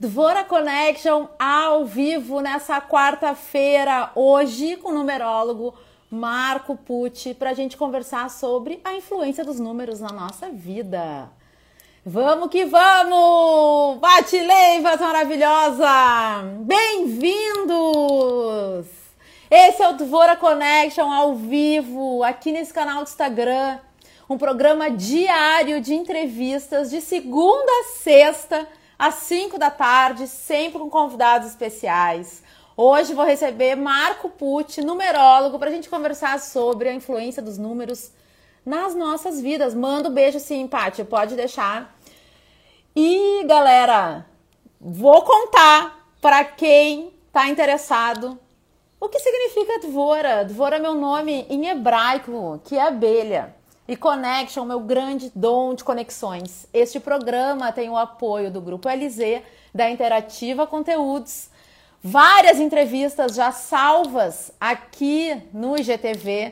Dvora Connection ao vivo nessa quarta-feira, hoje com o numerólogo Marco Pucci, para a gente conversar sobre a influência dos números na nossa vida. Vamos que vamos! Bate leivas maravilhosa! Bem-vindos! Esse é o Dvora Connection ao vivo, aqui nesse canal do Instagram. Um programa diário de entrevistas de segunda a sexta às 5 da tarde, sempre com convidados especiais. Hoje vou receber Marco Pucci, numerólogo, para a gente conversar sobre a influência dos números nas nossas vidas. Manda um beijo sim, Paty, pode deixar. E galera, vou contar para quem está interessado o que significa Dvora. Dvora é meu nome em hebraico, que é abelha e Connection, meu grande dom de conexões. Este programa tem o apoio do Grupo LZ, da Interativa Conteúdos, várias entrevistas já salvas aqui no IGTV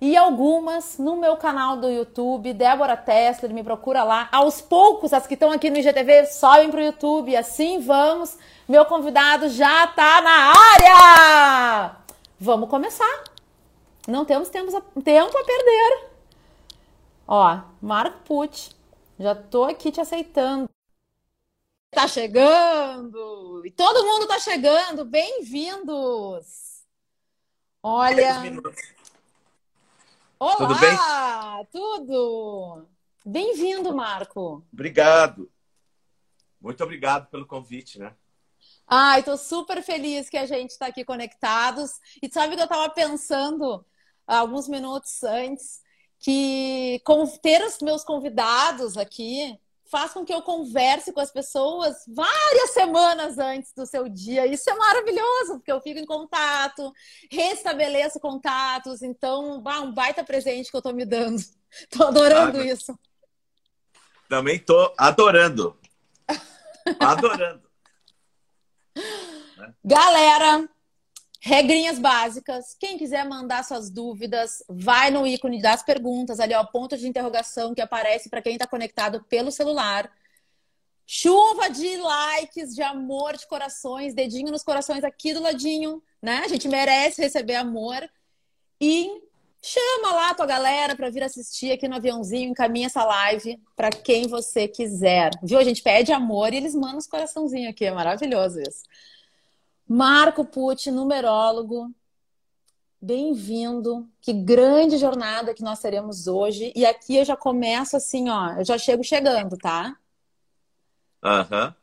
e algumas no meu canal do YouTube, Débora Tessler, me procura lá. Aos poucos, as que estão aqui no IGTV sobem para o YouTube, assim vamos. Meu convidado já está na área! Vamos começar. Não temos tempo a, tempo a perder. Ó, Marco Pucci, já tô aqui te aceitando. Tá chegando! E todo mundo tá chegando! Bem-vindos! Olha. Olá! Tudo bem? Tudo! Bem-vindo, Marco. Obrigado. Muito obrigado pelo convite, né? Ai, tô super feliz que a gente está aqui conectados. E sabe que eu estava pensando alguns minutos antes que ter os meus convidados aqui faz com que eu converse com as pessoas várias semanas antes do seu dia. Isso é maravilhoso, porque eu fico em contato, restabeleço contatos. Então, um baita presente que eu tô me dando. Tô adorando ah, isso. Também tô adorando. adorando. Galera, Regrinhas básicas. Quem quiser mandar suas dúvidas, vai no ícone das perguntas, ali, ó, ponto de interrogação que aparece para quem está conectado pelo celular. Chuva de likes, de amor, de corações, dedinho nos corações aqui do ladinho, né? A gente merece receber amor. E chama lá a tua galera para vir assistir aqui no aviãozinho, encaminha essa live para quem você quiser. Viu? A gente pede amor e eles mandam os coraçãozinhos aqui, é maravilhoso isso. Marco Pucci, numerólogo, bem-vindo. Que grande jornada que nós teremos hoje. E aqui eu já começo assim, ó, eu já chego chegando, tá? Aham. Uhum.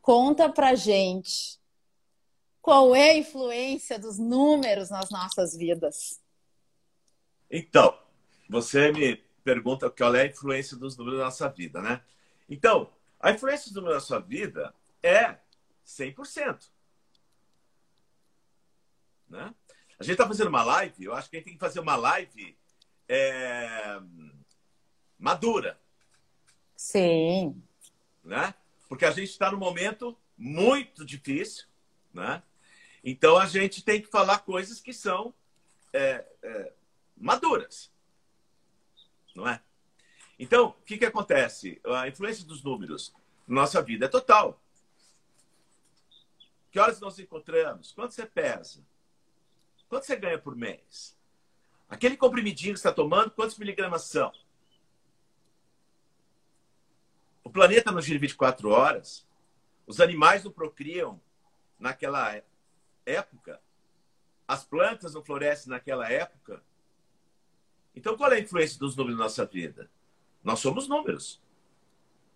Conta pra gente qual é a influência dos números nas nossas vidas. Então, você me pergunta qual é a influência dos números na nossa vida, né? Então, a influência dos números na sua vida é 100%. Né? A gente está fazendo uma live, eu acho que a gente tem que fazer uma live é, madura. Sim. Né? Porque a gente está num momento muito difícil, né? Então a gente tem que falar coisas que são é, é, maduras, não é? Então, o que, que acontece? A influência dos números na nossa vida é total. Que horas nós encontramos? Quanto você pesa? Quanto você ganha por mês? Aquele comprimidinho que está tomando, quantos miligramas são? O planeta não gira 24 horas. Os animais não procriam naquela época. As plantas não florescem naquela época. Então, qual é a influência dos números na nossa vida? Nós somos números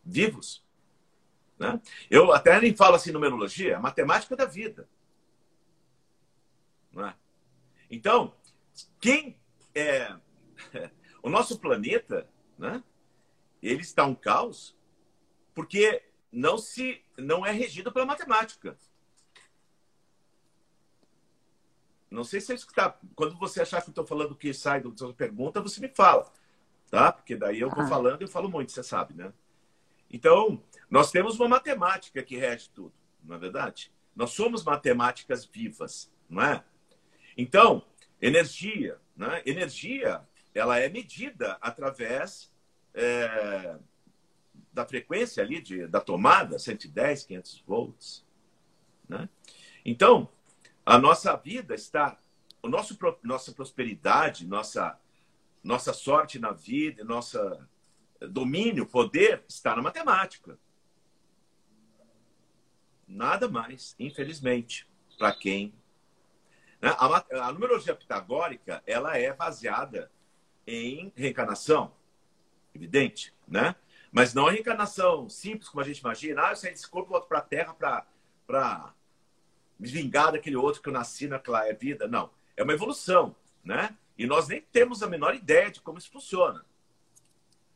vivos. Né? Eu até nem falo assim numerologia, é matemática da vida. Não é? Então, quem é o nosso planeta, né? Ele está um caos porque não se não é regido pela matemática. Não sei se é isso que está. Quando você achar que eu estou falando que sai da sua pergunta, você me fala, tá? Porque daí eu vou ah. falando e eu falo muito, você sabe, né? Então, nós temos uma matemática que rege tudo, não é verdade? Nós somos matemáticas vivas, não é? Então, energia, né? Energia, ela é medida através é, da frequência ali de, da tomada, 110, 500 volts. Né? Então, a nossa vida está, o nosso, nossa prosperidade, nossa, nossa sorte na vida, nossa domínio, poder, está na matemática. Nada mais, infelizmente, para quem. Né? A, a numerologia pitagórica ela é baseada em reencarnação, evidente, né? Mas não a reencarnação simples como a gente imagina. Ah, eu saí desse corpo, volto para a Terra para me vingar daquele outro que eu nasci naquela vida. Não. É uma evolução, né? E nós nem temos a menor ideia de como isso funciona.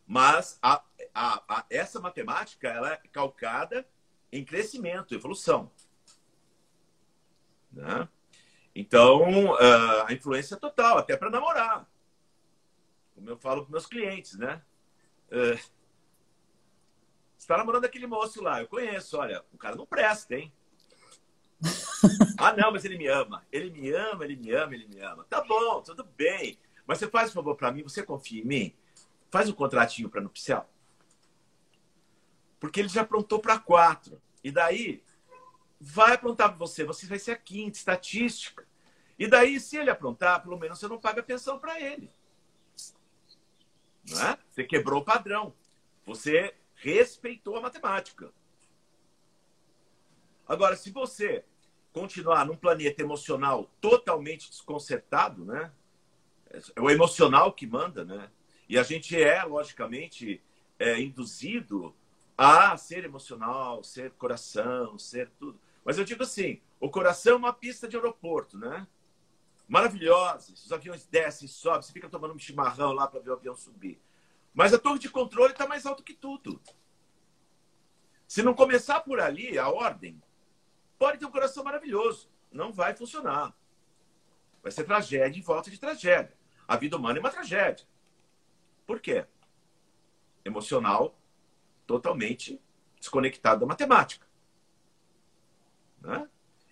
Mas a, a, a, essa matemática ela é calcada em crescimento, evolução. Né? Então, uh, a influência é total, até para namorar. Como eu falo para meus clientes, né? Uh, você está namorando aquele moço lá, eu conheço, olha, o cara não presta, hein? ah, não, mas ele me ama. Ele me ama, ele me ama, ele me ama. Tá bom, tudo bem. Mas você faz um favor para mim, você confia em mim? Faz um contratinho para nupcial. Porque ele já aprontou para quatro. E daí, vai aprontar para você. Você vai ser a quinta, estatística. E daí, se ele aprontar, pelo menos você não paga pensão para ele. Não é? Você quebrou o padrão. Você respeitou a matemática. Agora, se você continuar num planeta emocional totalmente desconcertado, né? É o emocional que manda, né? E a gente é, logicamente, é, induzido a ser emocional, ser coração, ser tudo. Mas eu digo assim: o coração é uma pista de aeroporto, né? Maravilhosa. Os aviões descem, sobem, você fica tomando um chimarrão lá para ver o avião subir. Mas a torre de controle está mais alto que tudo. Se não começar por ali, a ordem, pode ter um coração maravilhoso. Não vai funcionar. Vai ser tragédia em volta de tragédia. A vida humana é uma tragédia. Por quê? Emocional, totalmente desconectado da matemática. Né?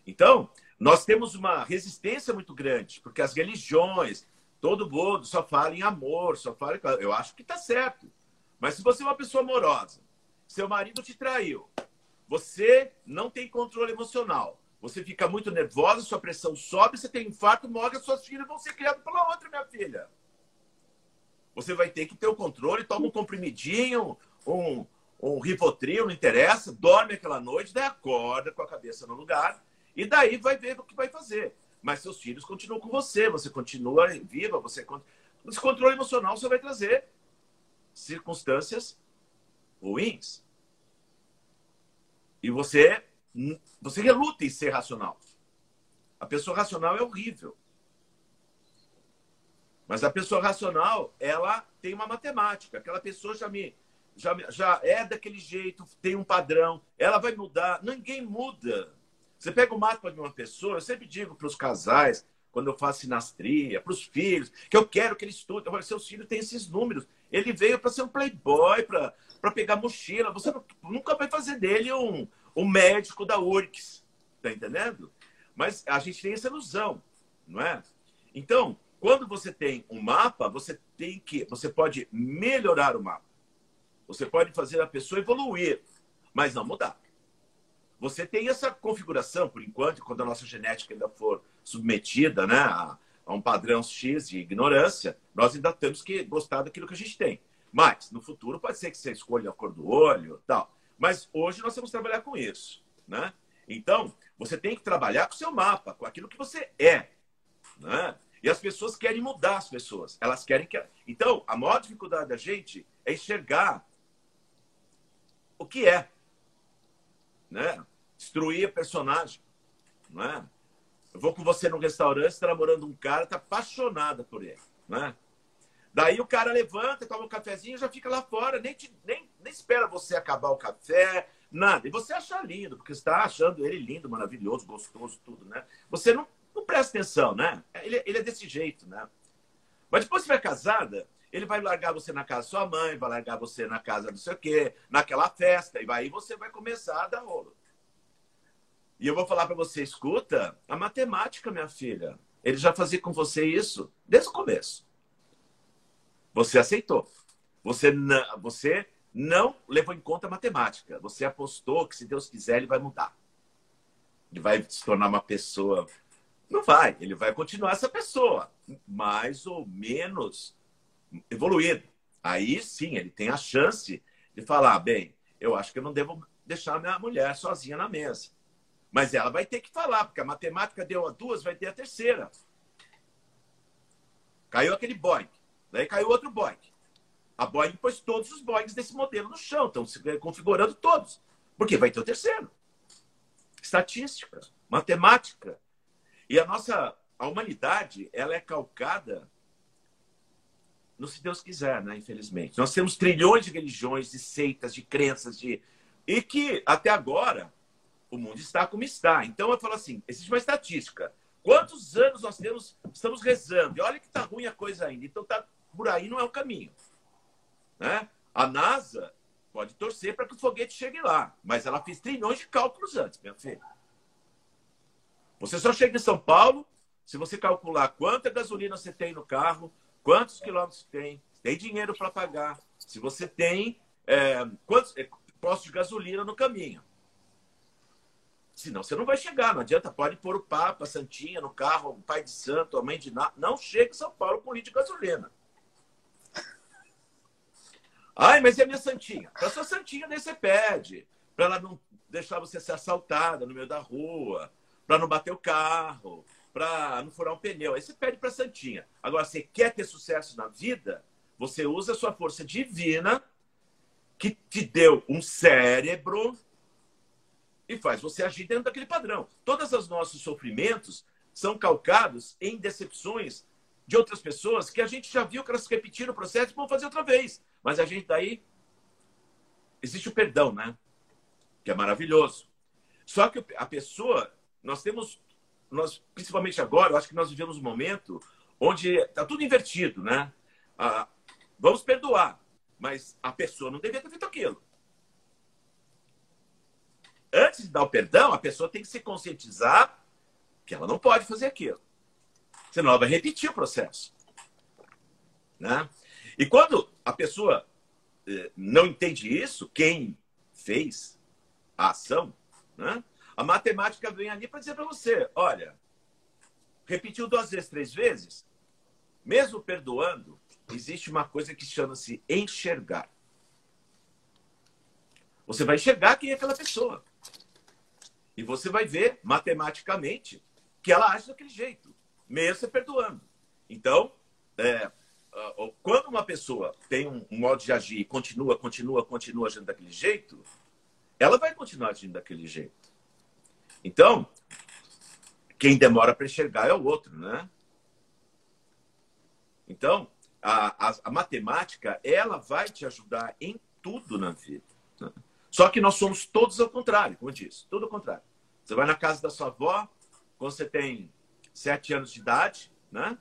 Então, nós temos uma resistência muito grande, porque as religiões, todo mundo só fala em amor, só fala. Em... Eu acho que está certo. Mas se você é uma pessoa amorosa, seu marido te traiu, você não tem controle emocional, você fica muito nervosa, sua pressão sobe, você tem infarto, morre, suas filhas vão ser criadas pela outra, minha filha. Você vai ter que ter o controle, toma um comprimidinho, um, um rivotril, não interessa, dorme aquela noite, daí acorda com a cabeça no lugar e daí vai ver o que vai fazer. Mas seus filhos continuam com você, você continua viva, você esse controle emocional você vai trazer circunstâncias ruins. E você você reluta em ser racional. A pessoa racional é horrível. Mas a pessoa racional, ela tem uma matemática. Aquela pessoa já me já, já é daquele jeito, tem um padrão, ela vai mudar. Ninguém muda. Você pega o mapa de uma pessoa, eu sempre digo para os casais, quando eu faço sinastria, para os filhos, que eu quero que eles estudem. Olha, seus filhos têm esses números. Ele veio para ser um playboy, para pegar mochila. Você nunca vai fazer dele um, um médico da URCS. Tá entendendo? Mas a gente tem essa ilusão, não é? Então, quando você tem um mapa, você tem que, você pode melhorar o mapa. Você pode fazer a pessoa evoluir, mas não mudar. Você tem essa configuração, por enquanto, quando a nossa genética ainda for submetida né, a, um padrão X de ignorância, nós ainda temos que gostar daquilo que a gente tem. Mas, no futuro, pode ser que você escolha a cor do olho tal. Mas hoje nós temos que trabalhar com isso. Né? Então, você tem que trabalhar com o seu mapa, com aquilo que você é. Né? E as pessoas querem mudar as pessoas. Elas querem que. Então, a maior dificuldade da gente é enxergar o que é. Né? Destruir a personagem. Né? Eu vou com você no restaurante, está namorando um cara, está apaixonada por ele. Né? Daí o cara levanta, toma um cafezinho já fica lá fora, nem, te, nem, nem espera você acabar o café, nada. E você acha lindo, porque está achando ele lindo, maravilhoso, gostoso, tudo, né? Você não não presta atenção, né? Ele, ele é desse jeito, né? Mas depois você vai casada, ele vai largar você na casa da sua mãe, vai largar você na casa não sei o quê, naquela festa, e aí você vai começar a dar rolo. E eu vou falar para você, escuta, a matemática, minha filha, ele já fazia com você isso desde o começo. Você aceitou. Você, você não levou em conta a matemática. Você apostou que, se Deus quiser, ele vai mudar. Ele vai se tornar uma pessoa. Não vai, ele vai continuar essa pessoa, mais ou menos evoluído. Aí sim, ele tem a chance de falar: bem, eu acho que eu não devo deixar minha mulher sozinha na mesa. Mas ela vai ter que falar, porque a matemática deu a duas, vai ter a terceira. Caiu aquele Boeing. Daí caiu outro Boeing. A Boeing pôs todos os Boeings desse modelo no chão, estão se configurando todos. Porque vai ter o terceiro. Estatística, matemática. E a nossa a humanidade, ela é calcada no se Deus quiser, né? Infelizmente. Nós temos trilhões de religiões, de seitas, de crenças, de e que até agora o mundo está como está. Então eu falo assim, existe uma estatística. Quantos anos nós temos, estamos rezando? E olha que está ruim a coisa ainda. Então tá por aí não é o caminho. Né? A NASA pode torcer para que o foguete chegue lá, mas ela fez trilhões de cálculos antes, minha filha. Você só chega em São Paulo se você calcular quanta gasolina você tem no carro, quantos quilômetros tem, tem dinheiro para pagar, se você tem é, quantos é, postos de gasolina no caminho. Senão você não vai chegar, não adianta, pode pôr o Papa, a Santinha no carro, o pai de santo, a mãe de nada. Não chega em São Paulo com litro de gasolina. Ai, mas a minha Santinha? Para sua Santinha, daí você pede. Para ela não deixar você ser assaltada no meio da rua, para não bater o carro, para não furar um pneu. Aí você pede para Santinha. Agora, você quer ter sucesso na vida? Você usa a sua força divina, que te deu um cérebro e faz você agir dentro daquele padrão. Todos os nossos sofrimentos são calcados em decepções de outras pessoas que a gente já viu que elas repetiram o processo e vão fazer outra vez. Mas a gente daí existe o perdão, né? Que é maravilhoso. Só que a pessoa, nós temos, nós principalmente agora, eu acho que nós vivemos um momento onde está tudo invertido, né? Ah, vamos perdoar, mas a pessoa não devia ter feito aquilo antes de dar o perdão, a pessoa tem que se conscientizar que ela não pode fazer aquilo. Senão ela vai repetir o processo. Né? E quando a pessoa eh, não entende isso, quem fez a ação, né? A matemática vem ali para dizer para você: olha, repetiu duas vezes, três vezes, mesmo perdoando, existe uma coisa que chama-se enxergar. Você vai enxergar quem é aquela pessoa. E você vai ver, matematicamente, que ela age daquele jeito, mesmo você perdoando. Então, é, quando uma pessoa tem um, modo de agir e continua, continua, continua agindo daquele jeito, ela vai continuar agindo daquele jeito. Então, quem demora para enxergar é o outro, né? Então, a, a, a, matemática, ela vai te ajudar em tudo na vida. Né? Só que nós somos todos ao contrário, como eu disse, tudo ao contrário. Você vai na casa da sua avó, quando você tem sete anos de idade, né?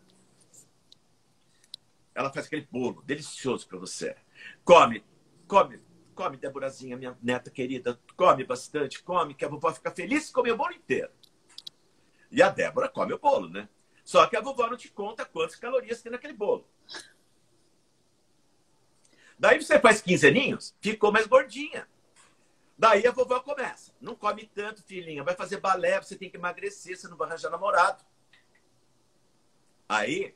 Ela faz aquele bolo delicioso para você. Come, come, come, Deborazinha, minha neta querida. Come bastante, come, que a vovó fica feliz e come o bolo inteiro. E a Débora come o bolo, né? Só que a vovó não te conta quantas calorias tem naquele bolo. Daí você faz 15 aninhos, ficou mais gordinha. Daí a vovó começa. Não come tanto, filhinha. Vai fazer balé, você tem que emagrecer, você não vai arranjar namorado. Aí,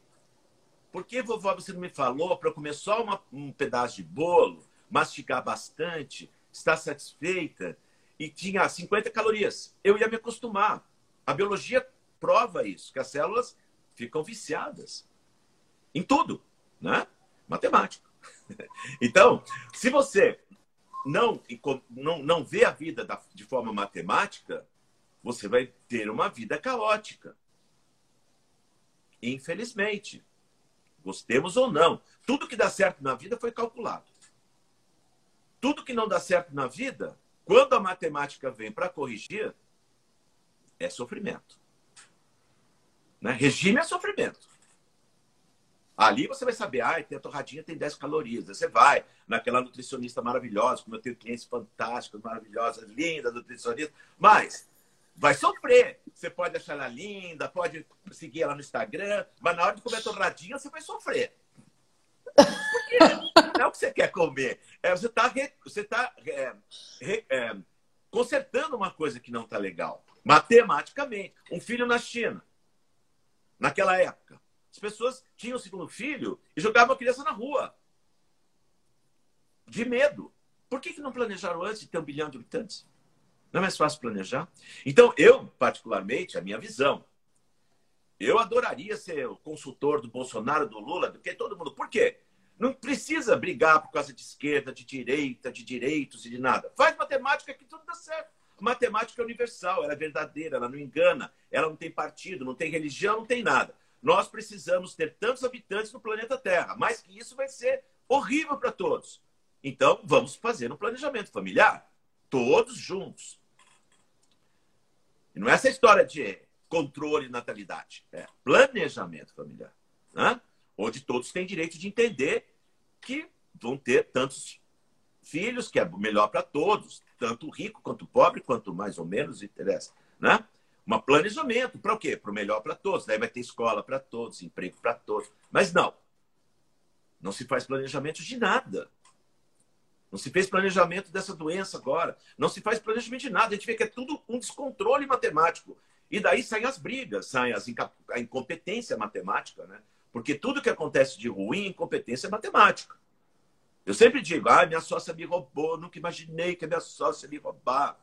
por que, vovó, você não me falou para eu comer só uma, um pedaço de bolo, mastigar bastante, estar satisfeita e tinha 50 calorias? Eu ia me acostumar. A biologia prova isso, que as células ficam viciadas em tudo, né? Matemática. Então, se você não, não, não vê a vida da, de forma matemática, você vai ter uma vida caótica. Infelizmente. Gostemos ou não. Tudo que dá certo na vida foi calculado. Tudo que não dá certo na vida, quando a matemática vem para corrigir, é sofrimento. Né? Regime é sofrimento. Ali você vai saber, ah, tem a torradinha tem 10 calorias. Você vai naquela nutricionista maravilhosa, como eu tenho clientes fantásticos, maravilhosas, lindas, nutricionistas, mas vai sofrer. Você pode achar ela linda, pode seguir ela no Instagram, mas na hora de comer a torradinha você vai sofrer. Não é o que você quer comer. É, você está tá, é, é, consertando uma coisa que não está legal. Matematicamente. Um filho na China, naquela época. As pessoas tinham o segundo filho e jogavam a criança na rua. De medo. Por que, que não planejaram antes de ter um bilhão de habitantes? Não é mais fácil planejar? Então, eu, particularmente, a minha visão, eu adoraria ser o consultor do Bolsonaro, do Lula, do que todo mundo. Por quê? Não precisa brigar por causa de esquerda, de direita, de direitos e de nada. Faz matemática que tudo dá certo. Matemática é universal, ela é verdadeira, ela não engana, ela não tem partido, não tem religião, não tem nada. Nós precisamos ter tantos habitantes no planeta Terra, mais que isso vai ser horrível para todos. Então, vamos fazer um planejamento familiar, todos juntos. E não é essa história de controle natalidade. É planejamento familiar. Né? Onde todos têm direito de entender que vão ter tantos filhos, que é melhor para todos, tanto rico quanto pobre, quanto mais ou menos interessa. Né? Um planejamento. Para o quê? Para o melhor para todos. Daí vai ter escola para todos, emprego para todos. Mas não. Não se faz planejamento de nada. Não se fez planejamento dessa doença agora. Não se faz planejamento de nada. A gente vê que é tudo um descontrole matemático. E daí saem as brigas, saem as a incompetência matemática, né? Porque tudo que acontece de ruim, incompetência é matemática. Eu sempre digo, ah, minha sócia me roubou, nunca imaginei que a minha sócia me roubar.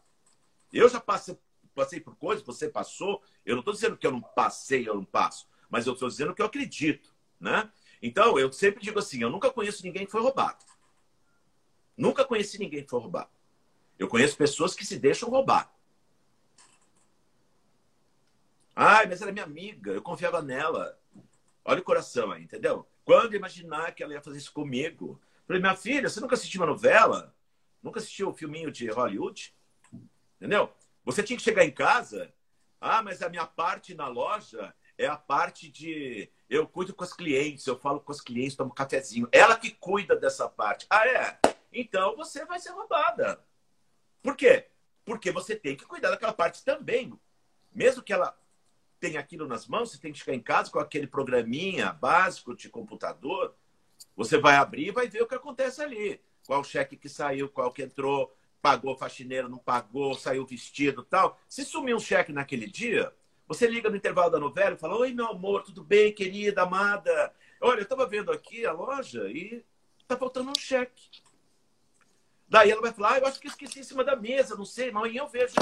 Eu já passei, passei por coisas, você passou. Eu não estou dizendo que eu não passei, eu não passo, mas eu estou dizendo que eu acredito, né? Então, eu sempre digo assim, eu nunca conheço ninguém que foi roubado. Nunca conheci ninguém que foi roubado. Eu conheço pessoas que se deixam roubar. Ai, mas ela é minha amiga, eu confiava nela. Olha o coração aí, entendeu? Quando imaginar que ela ia fazer isso comigo? Falei, minha filha, você nunca assistiu uma novela? Nunca assistiu um filminho de Hollywood? Entendeu? Você tinha que chegar em casa. Ah, mas a minha parte na loja é a parte de. Eu cuido com as clientes, eu falo com as clientes, tomo cafezinho. Ela que cuida dessa parte. Ah, é? Então você vai ser roubada. Por quê? Porque você tem que cuidar daquela parte também. Mesmo que ela tem aquilo nas mãos, você tem que chegar em casa com aquele programinha básico de computador. Você vai abrir e vai ver o que acontece ali. Qual cheque que saiu, qual que entrou, pagou faxineira, não pagou, saiu vestido tal. Se sumir um cheque naquele dia, você liga no intervalo da novela e fala: Oi, meu amor, tudo bem, querida, amada? Olha, eu estava vendo aqui a loja e tá faltando um cheque. Daí ela vai falar: ah, Eu acho que esqueci em cima da mesa, não sei, amanhã eu vejo.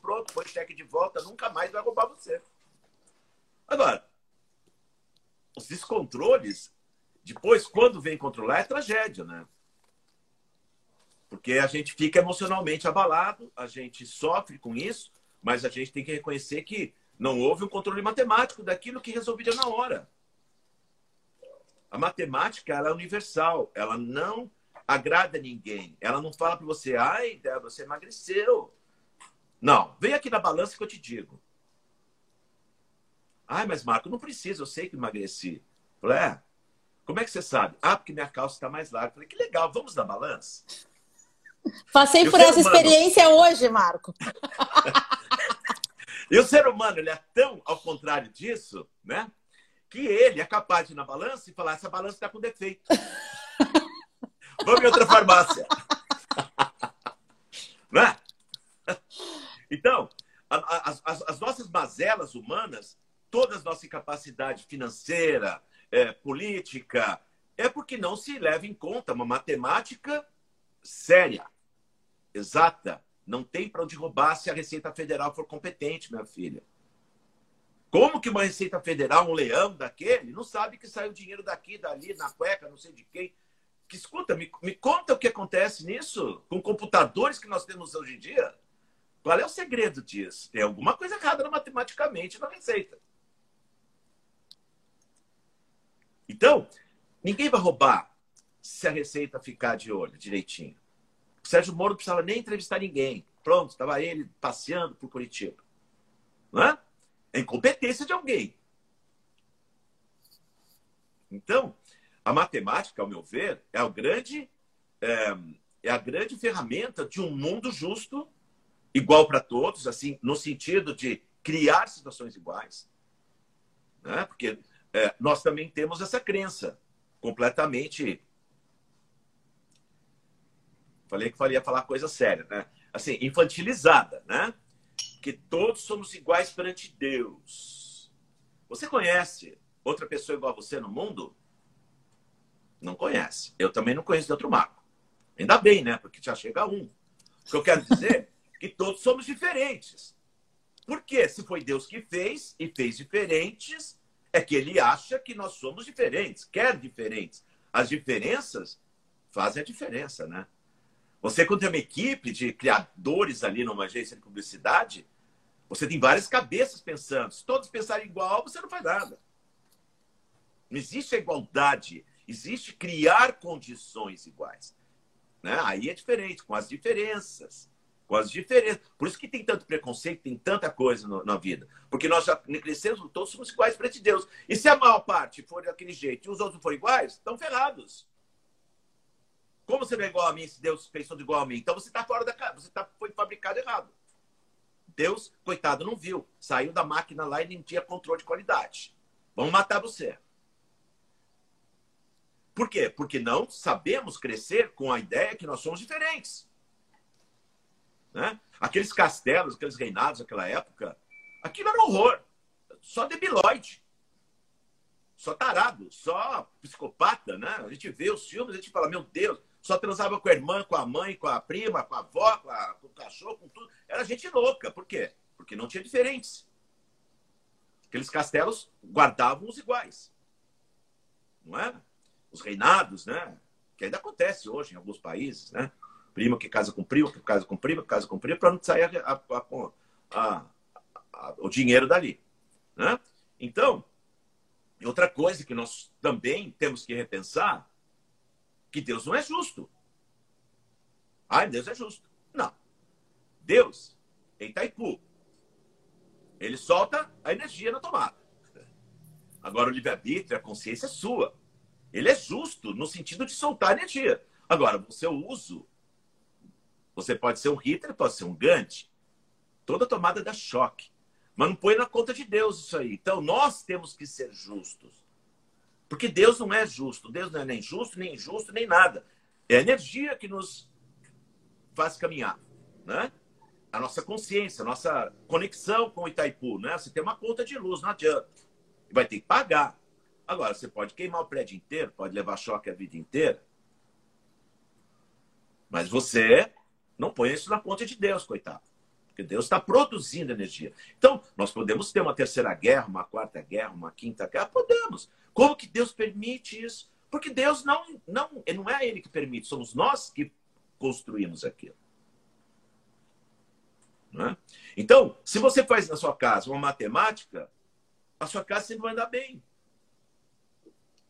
Pronto, põe cheque de volta, nunca mais vai roubar você. Agora, os descontroles, depois, quando vem controlar, é tragédia, né? Porque a gente fica emocionalmente abalado, a gente sofre com isso, mas a gente tem que reconhecer que não houve um controle matemático daquilo que resolveria na hora. A matemática ela é universal, ela não agrada ninguém. Ela não fala para você, ai, você emagreceu. Não, vem aqui na balança que eu te digo. Ai, mas Marco, não precisa, eu sei que emagreci. Falei, é. Como é que você sabe? Ah, porque minha calça está mais larga. Falei, que legal, vamos na balança? Passei por essa humano... experiência hoje, Marco. e o ser humano, ele é tão ao contrário disso, né? Que ele é capaz de ir na balança e falar, essa balança está com defeito. Vamos em outra farmácia. né? Então, as, as, as nossas mazelas humanas toda a nossa incapacidade financeira, é, política, é porque não se leva em conta uma matemática séria, exata. Não tem para onde roubar se a Receita Federal for competente, minha filha. Como que uma Receita Federal, um leão daquele, não sabe que saiu dinheiro daqui, dali, na cueca, não sei de quem? Que escuta, me, me conta o que acontece nisso com computadores que nós temos hoje em dia. Qual é o segredo disso? Tem alguma coisa errada matematicamente na Receita. Então, ninguém vai roubar se a Receita ficar de olho direitinho. O Sérgio Moro não precisava nem entrevistar ninguém. Pronto, estava ele passeando por Curitiba. Não é? É incompetência de alguém. Então, a matemática, ao meu ver, é, o grande, é, é a grande ferramenta de um mundo justo, igual para todos, assim, no sentido de criar situações iguais. Né? Porque é, nós também temos essa crença. completamente. Falei que ia falar coisa séria, né? Assim, infantilizada, né? Que todos somos iguais perante Deus. Você conhece outra pessoa igual a você no mundo? Não conhece. Eu também não conheço de outro Marco. Ainda bem, né? Porque já chega um. O que eu quero dizer é que todos somos diferentes. Por quê? Se foi Deus que fez e fez diferentes, é que ele acha que nós somos diferentes, quer diferentes. As diferenças fazem a diferença, né? Você, quando tem uma equipe de criadores ali numa agência de publicidade, você tem várias cabeças pensando. Se todos pensarem igual, você não faz nada. Não existe a igualdade, existe criar condições iguais. Né? Aí é diferente, com as diferenças com as diferenças. Por isso que tem tanto preconceito, tem tanta coisa no, na vida. Porque nós já crescemos, todos somos iguais perante Deus. E se a maior parte for daquele jeito e os outros forem iguais, estão ferrados. Como você não é igual a mim se Deus fez tudo igual a mim? Então você está fora da casa, você tá, foi fabricado errado. Deus, coitado, não viu. Saiu da máquina lá e nem tinha controle de qualidade. Vamos matar você. Por quê? Porque não sabemos crescer com a ideia que nós somos diferentes. Né? Aqueles castelos, aqueles reinados daquela época, aquilo era horror. Só debilóide. Só tarado, só psicopata, né? A gente vê os filmes, a gente fala, meu Deus, só transava com a irmã, com a mãe, com a prima, com a avó, com, a, com o cachorro, com tudo. Era gente louca. Por quê? Porque não tinha diferentes. Aqueles castelos guardavam os iguais. Não é? Os reinados, né? Que ainda acontece hoje em alguns países, né? Prima que casa com primo, que casa com prima, que casa com prima, para não sair a, a, a, o dinheiro dali. Né? Então, outra coisa que nós também temos que repensar, que Deus não é justo. Ah, Deus é justo. Não. Deus, em Itaipu, ele solta a energia na tomada. Agora, o livre-arbítrio, a consciência é sua. Ele é justo no sentido de soltar energia. Agora, o seu uso você pode ser um Hitler, pode ser um Gandhi. Toda tomada dá choque. Mas não põe na conta de Deus isso aí. Então, nós temos que ser justos. Porque Deus não é justo. Deus não é nem justo, nem injusto, nem nada. É a energia que nos faz caminhar. Né? A nossa consciência, a nossa conexão com o Itaipu. Né? Você tem uma conta de luz, não adianta. Vai ter que pagar. Agora, você pode queimar o prédio inteiro, pode levar choque a vida inteira. Mas você não põe isso na conta de Deus, coitado. Porque Deus está produzindo energia. Então, nós podemos ter uma terceira guerra, uma quarta guerra, uma quinta guerra? Podemos. Como que Deus permite isso? Porque Deus não, não, não é Ele que permite, somos nós que construímos aquilo. É? Então, se você faz na sua casa uma matemática, a sua casa sempre vai andar bem.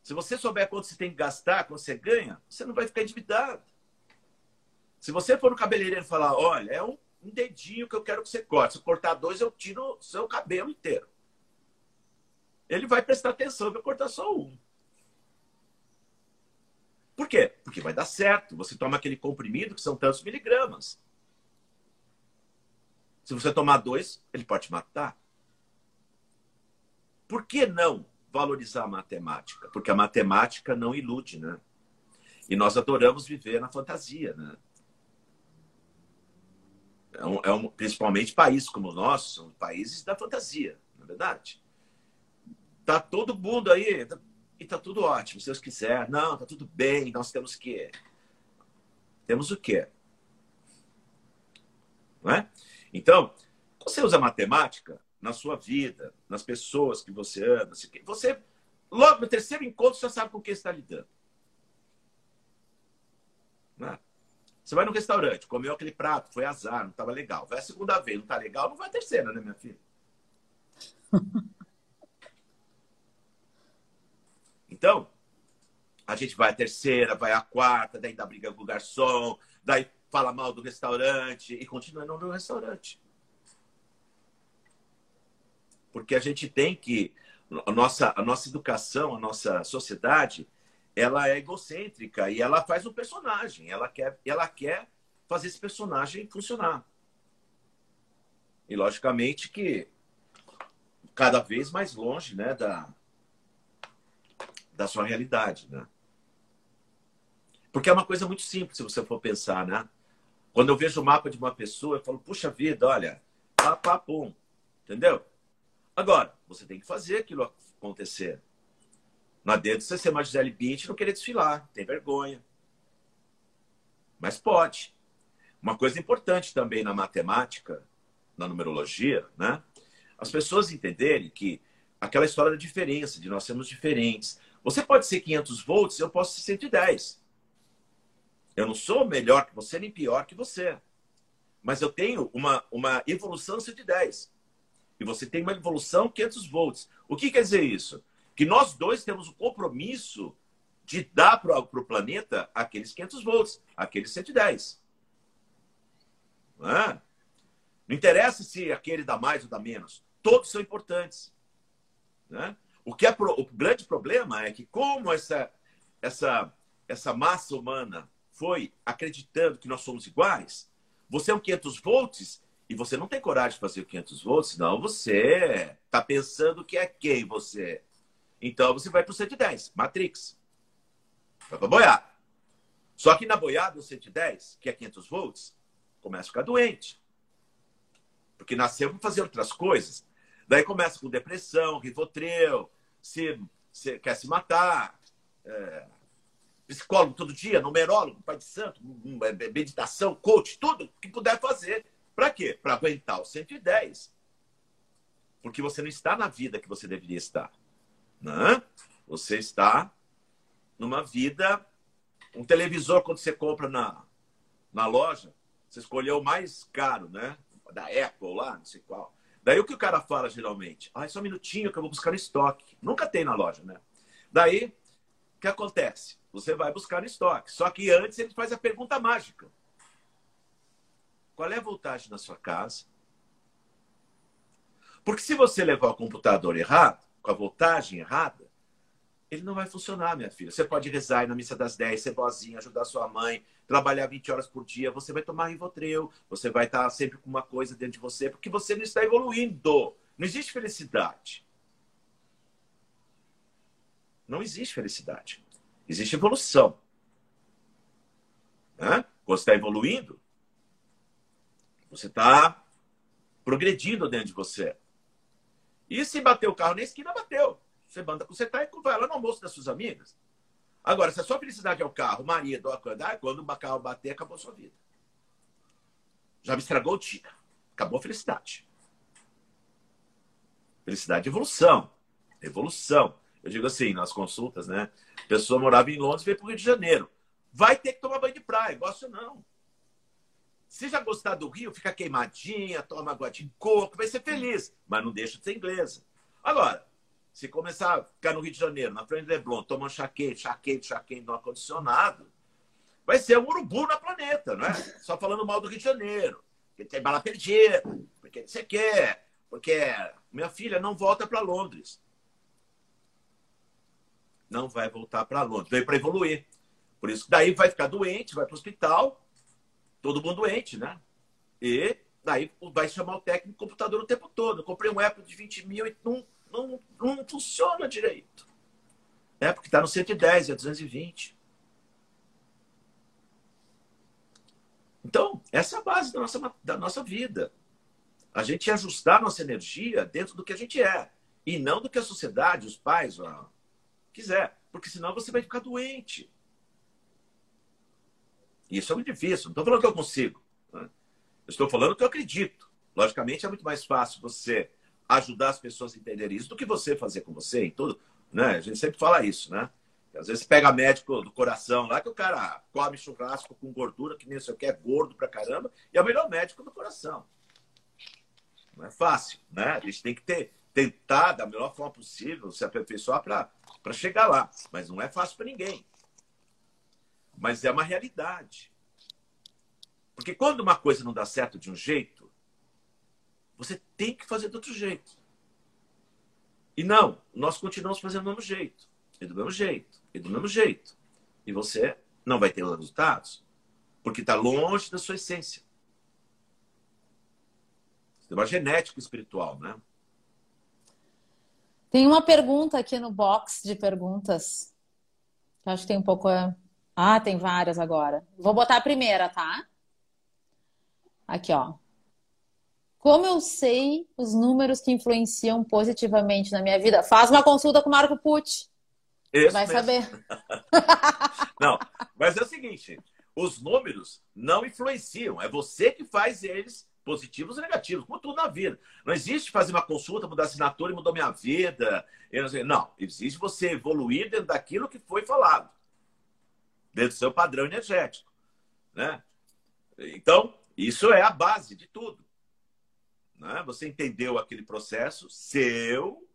Se você souber quanto você tem que gastar, quanto você ganha, você não vai ficar endividado. Se você for no cabeleireiro e falar, olha, é um, um dedinho que eu quero que você corte. Se cortar dois, eu tiro seu cabelo inteiro. Ele vai prestar atenção, vai cortar só um. Por quê? Porque vai dar certo. Você toma aquele comprimido que são tantos miligramas. Se você tomar dois, ele pode te matar. Por que não valorizar a matemática? Porque a matemática não ilude, né? E nós adoramos viver na fantasia, né? Um, é um, principalmente países como o nosso, são países da fantasia, na é verdade. Tá todo mundo aí, tá, e tá tudo ótimo, se Deus quiser. Não, tá tudo bem, nós temos que. Temos o quê? Não é? Então, você usa matemática na sua vida, nas pessoas que você ama, você, logo no terceiro encontro, já sabe com quem está lidando. Não é? Você vai no restaurante, comeu aquele prato, foi azar, não estava legal. Vai a segunda vez, não está legal, não vai a terceira, né, minha filha? Então, a gente vai a terceira, vai a quarta, daí dá briga com o garçom, daí fala mal do restaurante e continua não no restaurante. Porque a gente tem que. A nossa, a nossa educação, a nossa sociedade, ela é egocêntrica e ela faz um personagem. Ela quer, ela quer fazer esse personagem funcionar. E logicamente que cada vez mais longe, né, da da sua realidade, né? Porque é uma coisa muito simples, se você for pensar, né? Quando eu vejo o mapa de uma pessoa, eu falo, puxa vida, olha, pá, pá, pum. Entendeu? Agora, você tem que fazer aquilo acontecer. Não adianta você ser uma Gisele e não querer desfilar. Tem vergonha. Mas pode. Uma coisa importante também na matemática, na numerologia, né? As pessoas entenderem que aquela história da diferença, de nós sermos diferentes. Você pode ser 500 volts, eu posso ser 110. Eu não sou melhor que você, nem pior que você. Mas eu tenho uma, uma evolução 110. E você tem uma evolução 500 volts. O que quer dizer isso? Que nós dois temos o compromisso de dar para o planeta aqueles 500 volts, aqueles 110. Não, é? não interessa se aquele dá mais ou dá menos. Todos são importantes. Né? O que é pro... o grande problema é que como essa essa essa massa humana foi acreditando que nós somos iguais, você é um 500 volts e você não tem coragem de fazer 500 volts, não você está pensando que é quem você é. Então você vai para o 110, Matrix. Vai para boiar. Só que na boiada, o 110, que é 500 volts, começa a ficar doente. Porque nasceu para fazer outras coisas. Daí começa com depressão, rivotril, se, se quer se matar, é, psicólogo todo dia, numerólogo, pai de santo, é, meditação, coach, tudo que puder fazer. Para quê? Para aguentar o 110. Porque você não está na vida que você deveria estar. Né? Você está numa vida. Um televisor, quando você compra na, na loja, você escolheu o mais caro, né? Da Apple lá, não sei qual. Daí o que o cara fala geralmente? Ah, só um minutinho que eu vou buscar no estoque. Nunca tem na loja, né? Daí, o que acontece? Você vai buscar no estoque. Só que antes ele faz a pergunta mágica. Qual é a voltagem na sua casa? Porque se você levar o computador errado, com a voltagem errada, ele não vai funcionar, minha filha. Você pode rezar na missa das 10, ser boazinha, ajudar sua mãe, trabalhar 20 horas por dia, você vai tomar Rivotril, você vai estar sempre com uma coisa dentro de você, porque você não está evoluindo. Não existe felicidade. Não existe felicidade. Existe evolução. Né? Você está evoluindo, você está progredindo dentro de você. E se bater o carro na esquina, bateu. Você manda tá e vai lá no almoço das suas amigas. Agora, se a sua felicidade é o carro, o marido, quando o carro bater, acabou a sua vida. Já me estragou o dia. Acabou a felicidade. Felicidade é evolução. Evolução. Eu digo assim, nas consultas, né? A pessoa morava em Londres veio para o Rio de Janeiro. Vai ter que tomar banho de praia. Gosto não. Se já gostar do Rio, fica queimadinha, toma água de coco, vai ser feliz. Mas não deixa de ser inglesa. Agora, se começar a ficar no Rio de Janeiro, na frente do Leblon, tomando quente, chá quente no ar-condicionado, vai ser um urubu na planeta, não é? Só falando mal do Rio de Janeiro. Porque tem bala perdida, porque você quer, porque minha filha não volta para Londres. Não vai voltar para Londres. Veio para evoluir. Por isso, daí vai ficar doente, vai para o hospital, todo mundo doente, né? E daí vai chamar o técnico de computador o tempo todo. Eu comprei um Apple de 20 mil e não não, não funciona direito. É porque está no 110, é 220. Então, essa é a base da nossa, da nossa vida. A gente ajustar nossa energia dentro do que a gente é. E não do que a sociedade, os pais, quiser. Porque senão você vai ficar doente. Isso é muito difícil. Não estou falando que eu consigo. Né? Estou falando que eu acredito. Logicamente, é muito mais fácil você ajudar as pessoas a entenderem isso do que você fazer com você em tudo. Né? A gente sempre fala isso, né? Às vezes pega médico do coração lá que o cara come churrasco com gordura, que nem sei o que, é gordo pra caramba, e é o melhor médico do coração. Não é fácil, né? A gente tem que ter, tentar da melhor forma possível se aperfeiçoar para chegar lá. Mas não é fácil para ninguém. Mas é uma realidade. Porque quando uma coisa não dá certo de um jeito, você tem que fazer de outro jeito. E não, nós continuamos fazendo do mesmo jeito, e do mesmo jeito, e do mesmo jeito. E você não vai ter resultados, porque está longe da sua essência. Tem uma genética espiritual, né? Tem uma pergunta aqui no box de perguntas, acho que tem um pouco a, Ah, tem várias agora. Vou botar a primeira, tá? Aqui, ó. Como eu sei os números que influenciam positivamente na minha vida? Faz uma consulta com o Marco Pucci. Isso Vai mesmo. saber. não, mas é o seguinte: os números não influenciam, é você que faz eles positivos e negativos, como tudo na vida. Não existe fazer uma consulta, mudar assinatura e mudar minha vida. Não, existe você evoluir dentro daquilo que foi falado, dentro do seu padrão energético. Né? Então, isso é a base de tudo. Né? Você entendeu aquele processo seu,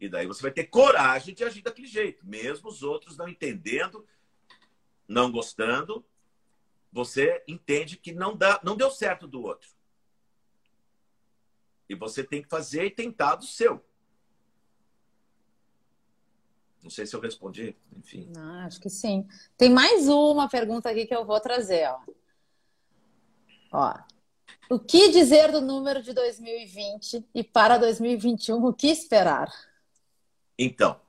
e daí você vai ter coragem de agir daquele jeito, mesmo os outros não entendendo, não gostando, você entende que não dá, não deu certo do outro. E você tem que fazer e tentar do seu. Não sei se eu respondi, enfim. Não, acho que sim. Tem mais uma pergunta aqui que eu vou trazer, ó. Ó. O que dizer do número de 2020 e para 2021 o que esperar? Então,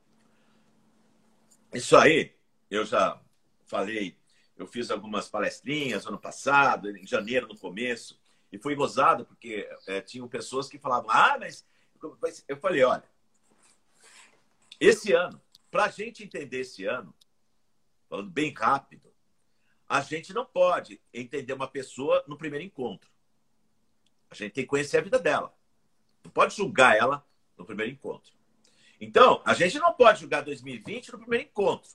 isso aí eu já falei, eu fiz algumas palestrinhas ano passado, em janeiro, no começo, e foi gozado, porque é, tinham pessoas que falavam, ah, mas. Eu falei, olha, esse ano, para a gente entender esse ano, falando bem rápido, a gente não pode entender uma pessoa no primeiro encontro. A gente tem que conhecer a vida dela. Não pode julgar ela no primeiro encontro. Então, a gente não pode julgar 2020 no primeiro encontro.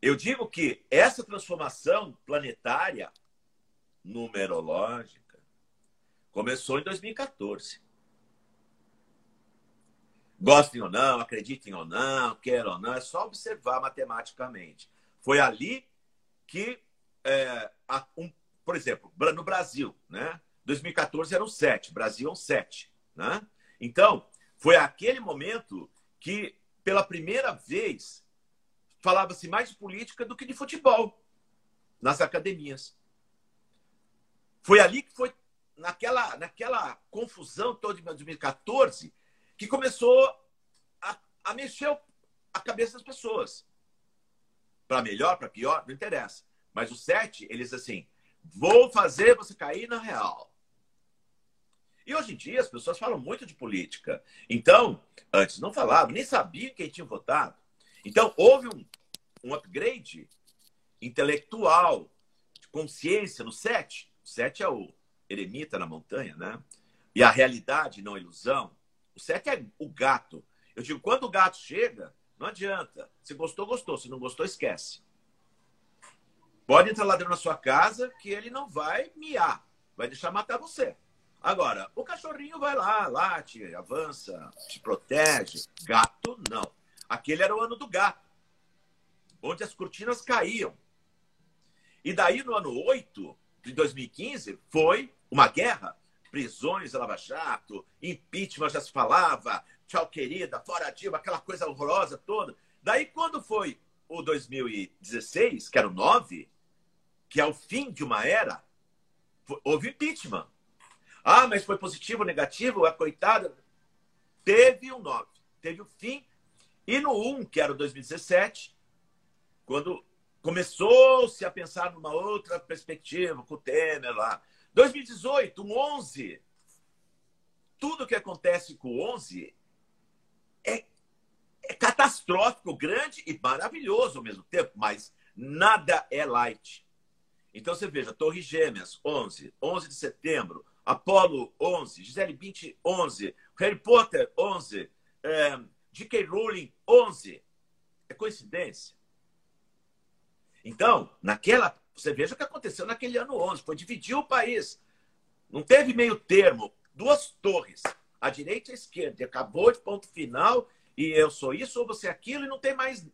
Eu digo que essa transformação planetária numerológica começou em 2014. Gostem ou não, acreditem ou não, queiram ou não, é só observar matematicamente. Foi ali que, é, um, por exemplo, no Brasil, né? 2014 eram sete, Brasil é um sete. Né? Então, foi aquele momento que, pela primeira vez, falava-se mais de política do que de futebol nas academias. Foi ali que foi, naquela, naquela confusão toda de 2014, que começou a, a mexer a cabeça das pessoas. Para melhor, para pior, não interessa. Mas o sete, eles assim, vou fazer você cair na real. E hoje em dia as pessoas falam muito de política. Então, antes não falavam, nem sabiam quem tinha votado. Então, houve um, um upgrade intelectual, de consciência no sete. O sete é o eremita na montanha, né? E a realidade, não a ilusão. O sete é o gato. Eu digo, quando o gato chega, não adianta. Se gostou, gostou. Se não gostou, esquece. Pode entrar dentro da sua casa que ele não vai miar. Vai deixar matar você. Agora, o cachorrinho vai lá, late, avança, te protege. Gato, não. Aquele era o ano do gato, onde as cortinas caíam. E daí, no ano 8 de 2015, foi uma guerra. Prisões, Lava Jato, impeachment já se falava, tchau querida, fora Dilma, aquela coisa horrorosa toda. Daí, quando foi o 2016, que era o 9, que é o fim de uma era, houve impeachment. Ah, mas foi positivo negativo? A coitada teve um 9, teve o fim. E no 1, que era o 2017, quando começou-se a pensar numa outra perspectiva com o Temer lá. 2018, um 11. Tudo que acontece com o 11 é, é catastrófico, grande e maravilhoso ao mesmo tempo, mas nada é light. Então você veja, Torre Gêmeas, 11, 11 de setembro, Apolo 11, Gisele Bündchen 11, Harry Potter 11, é, J.K. Rowling 11. É coincidência? Então, naquela, você veja o que aconteceu naquele ano 11, foi dividir o país. Não teve meio termo, duas torres, a direita e a esquerda, e acabou de ponto final, e eu sou isso ou você é aquilo, e não tem mais.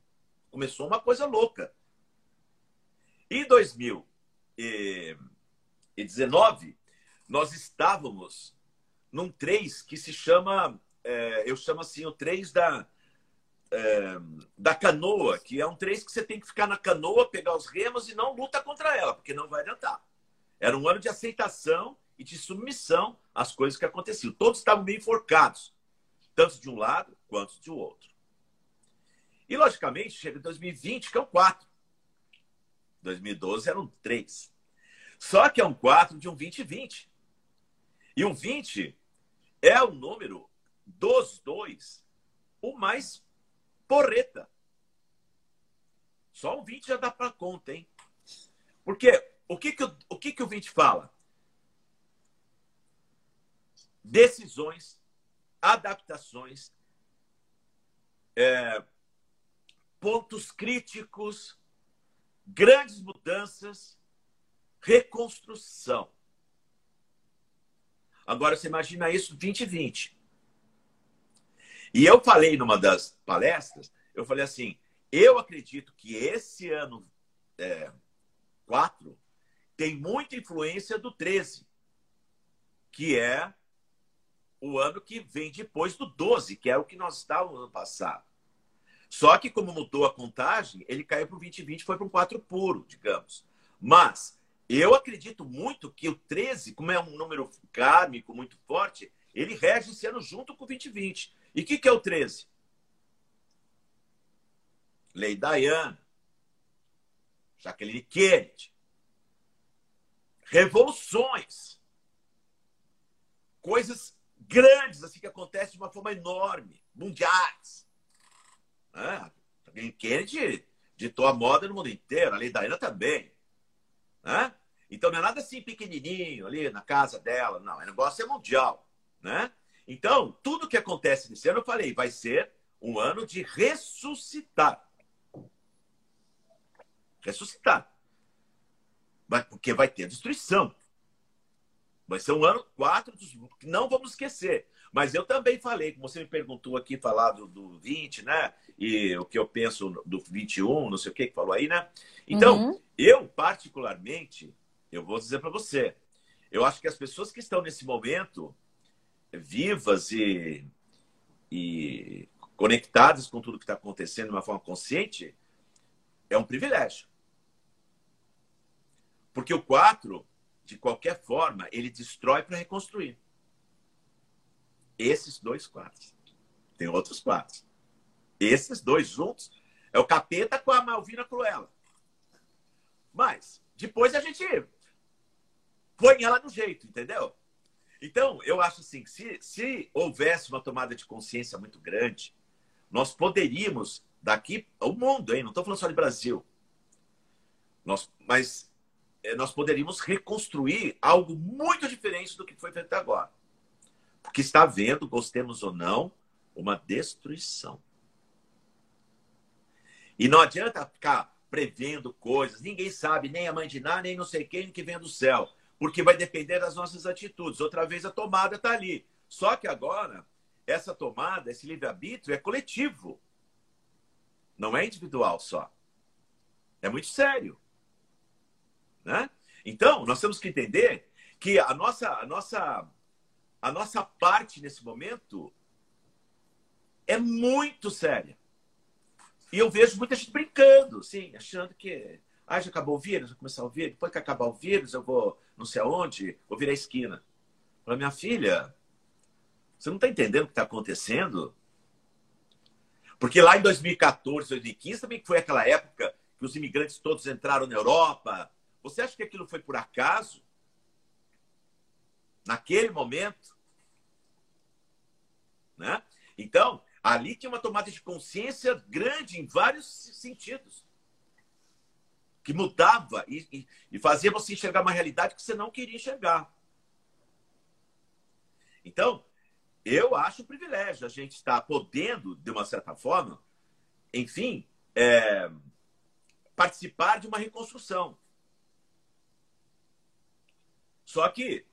Começou uma coisa louca. Em 2019, nós estávamos num três que se chama, é, eu chamo assim, o três da, é, da canoa, que é um três que você tem que ficar na canoa, pegar os remos e não luta contra ela, porque não vai adiantar. Era um ano de aceitação e de submissão às coisas que aconteciam. Todos estavam meio enforcados, tanto de um lado quanto de outro. E, logicamente, chega em 2020, que é um 4. 2012 era um 3. Só que é um 4 de um 2020. E um 20 é o número dos dois o mais porreta. Só um 20 já dá para conta, hein? Porque o que, que, o, que, que o 20 fala? Decisões, adaptações, é, pontos críticos, grandes mudanças, reconstrução. Agora você imagina isso 2020. E eu falei numa das palestras, eu falei assim, eu acredito que esse ano é, 4 tem muita influência do 13, que é o ano que vem depois do 12, que é o que nós estávamos no passado. Só que, como mudou a contagem, ele caiu para o 2020 foi para um 4 puro, digamos. Mas eu acredito muito que o 13, como é um número kármico muito forte, ele rege esse ano junto com o 2020. E o que, que é o 13? Lei Diana, Jacqueline Kennedy, revoluções, coisas grandes assim que acontecem de uma forma enorme, mundiais. Né? Jacqueline Kennedy ditou a moda no mundo inteiro, a Lei Diana também. Né? Então não é nada assim pequenininho ali na casa dela, não. O negócio é mundial, né? Então, tudo que acontece nesse ano, eu falei, vai ser um ano de ressuscitar. Ressuscitar. Porque vai ter destruição. Vai ser um ano quatro que não vamos esquecer. Mas eu também falei, como você me perguntou aqui, falar do, do 20, né? E o que eu penso do 21, não sei o que que falou aí, né? Então, uhum. eu, particularmente, eu vou dizer para você, eu acho que as pessoas que estão nesse momento vivas e, e conectadas com tudo que está acontecendo de uma forma consciente, é um privilégio. Porque o 4, de qualquer forma, ele destrói para reconstruir. Esses dois quadros. Tem outros quadros. Esses dois juntos é o capeta com a Malvina Cruella. Mas depois a gente põe ela no jeito, entendeu? Então, eu acho assim, se, se houvesse uma tomada de consciência muito grande, nós poderíamos, daqui ao mundo, hein? não estou falando só de Brasil, nós, mas eh, nós poderíamos reconstruir algo muito diferente do que foi feito agora. Porque está havendo, gostemos ou não, uma destruição. E não adianta ficar prevendo coisas. Ninguém sabe, nem a mãe de nem não sei quem que vem do céu. Porque vai depender das nossas atitudes. Outra vez a tomada está ali. Só que agora, essa tomada, esse livre-arbítrio é coletivo. Não é individual só. É muito sério. Né? Então, nós temos que entender que a nossa, a nossa, a nossa parte nesse momento é muito séria. E eu vejo muita gente brincando, sim, achando que ah, já acabou o vírus, vou começar o vírus, depois que acabar o vírus, eu vou não sei aonde, vou virar a esquina. Para minha filha, você não está entendendo o que está acontecendo? Porque lá em 2014, 2015, também foi aquela época que os imigrantes todos entraram na Europa, você acha que aquilo foi por acaso? Naquele momento? Né? Então, ali tinha uma tomada de consciência grande em vários sentidos. Que mudava e, e, e fazia você enxergar uma realidade que você não queria enxergar. Então, eu acho um privilégio a gente estar podendo, de uma certa forma, enfim, é, participar de uma reconstrução. Só que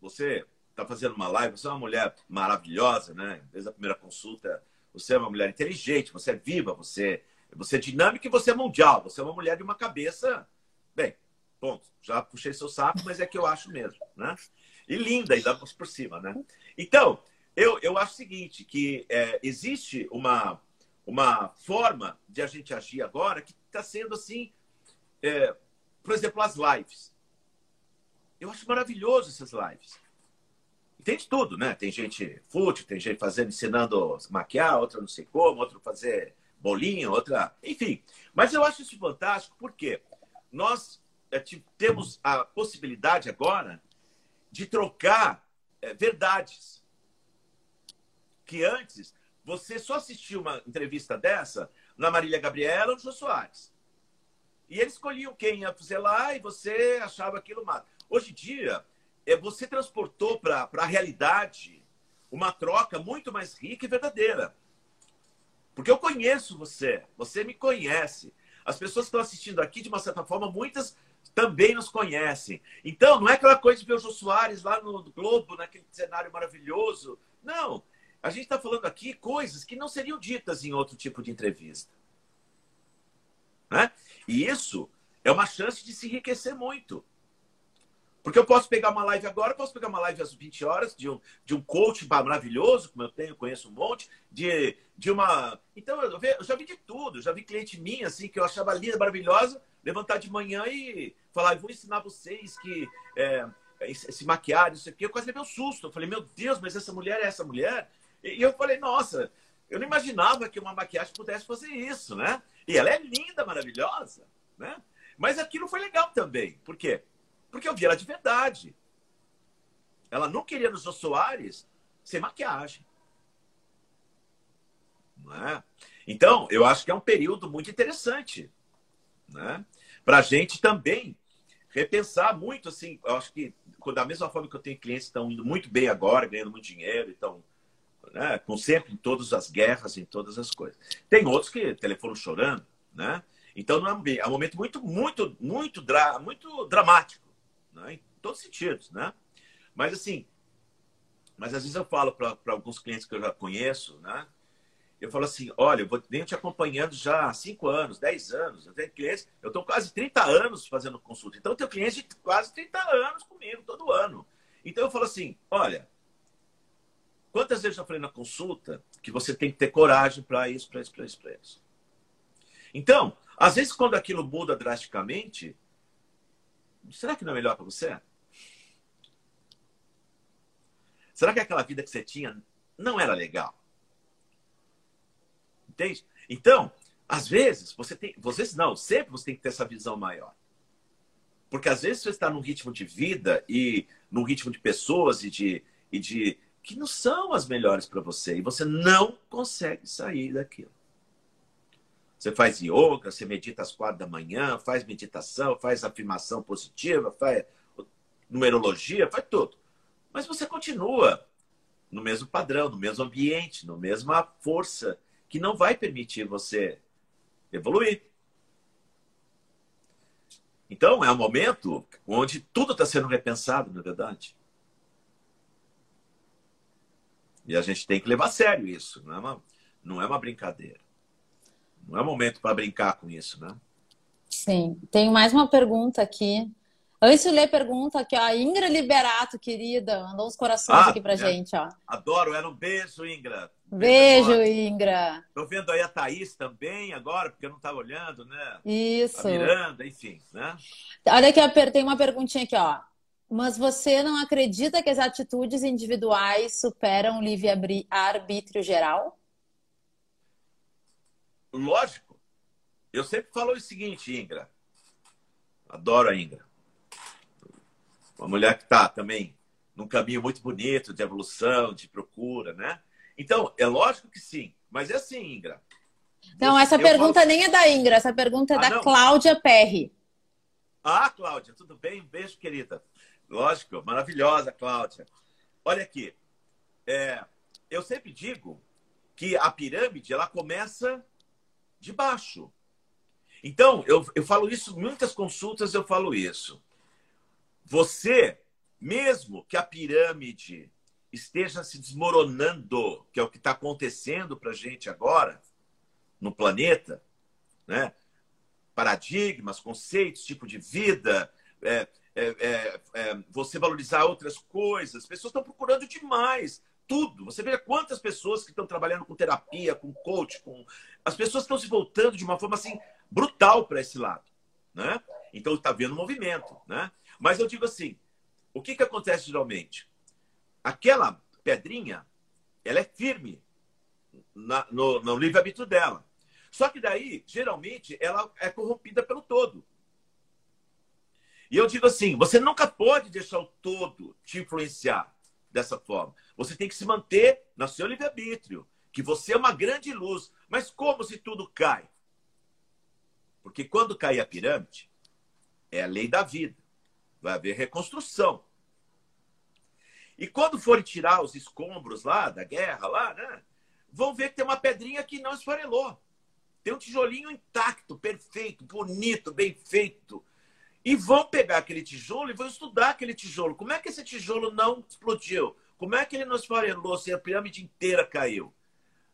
você está fazendo uma live, você é uma mulher maravilhosa, né? Desde a primeira consulta, você é uma mulher inteligente, você é viva, você, você é dinâmica e você é mundial. Você é uma mulher de uma cabeça. Bem, ponto. Já puxei seu saco, mas é que eu acho mesmo, né? E linda, ainda por cima, né? Então, eu, eu acho o seguinte, que é, existe uma, uma forma de a gente agir agora que está sendo assim, é, por exemplo, as lives. Eu acho maravilhoso essas lives. Tem de tudo, né? Tem gente fútil, tem gente fazendo, ensinando maquiar, outra não sei como, outro fazer bolinho, outra. Enfim. Mas eu acho isso fantástico porque nós é, temos a possibilidade agora de trocar é, verdades. Que antes você só assistia uma entrevista dessa na Marília Gabriela ou no Jô Soares. E eles escolhiam quem ia fazer lá e você achava aquilo mal. Hoje em dia, é, você transportou para a realidade uma troca muito mais rica e verdadeira. Porque eu conheço você, você me conhece. As pessoas que estão assistindo aqui, de uma certa forma, muitas também nos conhecem. Então, não é aquela coisa de ver o Jô Soares lá no Globo, naquele cenário maravilhoso. Não. A gente está falando aqui coisas que não seriam ditas em outro tipo de entrevista. Né? E isso é uma chance de se enriquecer muito. Porque eu posso pegar uma live agora, posso pegar uma live às 20 horas de um, de um coach maravilhoso, como eu tenho, conheço um monte, de, de uma. Então, eu, eu já vi de tudo, já vi cliente minha, assim, que eu achava linda, maravilhosa, levantar de manhã e falar, vou ensinar vocês que é, se maquiar, isso aqui. Eu quase levei um susto. Eu falei, meu Deus, mas essa mulher é essa mulher? E eu falei, nossa, eu não imaginava que uma maquiagem pudesse fazer isso, né? E ela é linda, maravilhosa, né? Mas aquilo foi legal também. Por quê? Porque eu vi ela de verdade. Ela não queria nos Soares sem maquiagem. É? Então, eu acho que é um período muito interessante. Né? Para a gente também repensar muito, assim, eu acho que da mesma forma que eu tenho clientes que estão indo muito bem agora, ganhando muito dinheiro, então, né, com sempre em todas as guerras, em todas as coisas. Tem outros que telefonam chorando, né? Então, não é, é um momento muito, muito, muito, dra muito dramático né? em todos os sentidos, né? Mas assim, mas às vezes eu falo para alguns clientes que eu já conheço, né? Eu falo assim, olha, eu vou, venho te acompanhando já há 5 anos, 10 anos. Eu tenho clientes, eu estou quase 30 anos fazendo consulta. Então, eu tenho clientes de quase 30 anos comigo, todo ano. Então, eu falo assim, olha, quantas vezes eu falei na consulta que você tem que ter coragem para isso, para isso, para isso, para isso. Então, às vezes, quando aquilo muda drasticamente, será que não é melhor para você? Será que aquela vida que você tinha não era legal? Entende? Então, às vezes, você tem. Vocês não, sempre você tem que ter essa visão maior. Porque às vezes você está num ritmo de vida e num ritmo de pessoas e de, e de que não são as melhores para você e você não consegue sair daquilo. Você faz yoga, você medita às quatro da manhã, faz meditação, faz afirmação positiva, faz numerologia, faz tudo. Mas você continua no mesmo padrão, no mesmo ambiente, no mesma força que não vai permitir você evoluir. Então, é um momento onde tudo está sendo repensado, na é verdade. E a gente tem que levar a sério isso, não é uma, não é uma brincadeira. Não é momento para brincar com isso, né? Sim. Tenho mais uma pergunta aqui. Antes de ler a pergunta aqui, ó, a Ingra Liberato, querida, mandou uns corações ah, aqui pra é. gente, ó. Adoro ela. Um beijo, Ingra. Beijo, beijo Ingra. Tô vendo aí a Thaís também agora, porque eu não estava olhando, né? Isso. A Miranda, enfim, né? Olha aqui, tem uma perguntinha aqui, ó. Mas você não acredita que as atitudes individuais superam o livre-arbítrio geral? Lógico. Eu sempre falo o seguinte, Ingra. Adoro a Ingra. Uma mulher que está também num caminho muito bonito de evolução, de procura, né? Então, é lógico que sim. Mas é assim, Ingra. Não, essa pergunta falo... nem é da Ingra, essa pergunta é ah, da não? Cláudia Perry. Ah, Cláudia, tudo bem? Um beijo, querida. Lógico, maravilhosa, Cláudia. Olha aqui, é, eu sempre digo que a pirâmide ela começa de baixo. Então, eu, eu falo isso, muitas consultas eu falo isso. Você, mesmo que a pirâmide esteja se desmoronando, que é o que está acontecendo para a gente agora no planeta, né? paradigmas, conceitos, tipo de vida, é, é, é, é você valorizar outras coisas. As pessoas estão procurando demais tudo. Você vê quantas pessoas que estão trabalhando com terapia, com coach, com as pessoas estão se voltando de uma forma assim brutal para esse lado, né? Então está vendo movimento, né? Mas eu digo assim, o que que acontece geralmente? Aquela pedrinha, ela é firme na, no, no livre-arbítrio dela. Só que daí, geralmente, ela é corrompida pelo todo. E eu digo assim: você nunca pode deixar o todo te influenciar dessa forma. Você tem que se manter no seu livre-arbítrio, que você é uma grande luz. Mas como se tudo cai? Porque quando cair a pirâmide, é a lei da vida. Vai haver reconstrução. E quando forem tirar os escombros lá da guerra, lá, né? Vão ver que tem uma pedrinha que não esfarelou. Tem um tijolinho intacto, perfeito, bonito, bem feito. E vão pegar aquele tijolo e vão estudar aquele tijolo. Como é que esse tijolo não explodiu? Como é que ele não esfarelou se a pirâmide inteira caiu?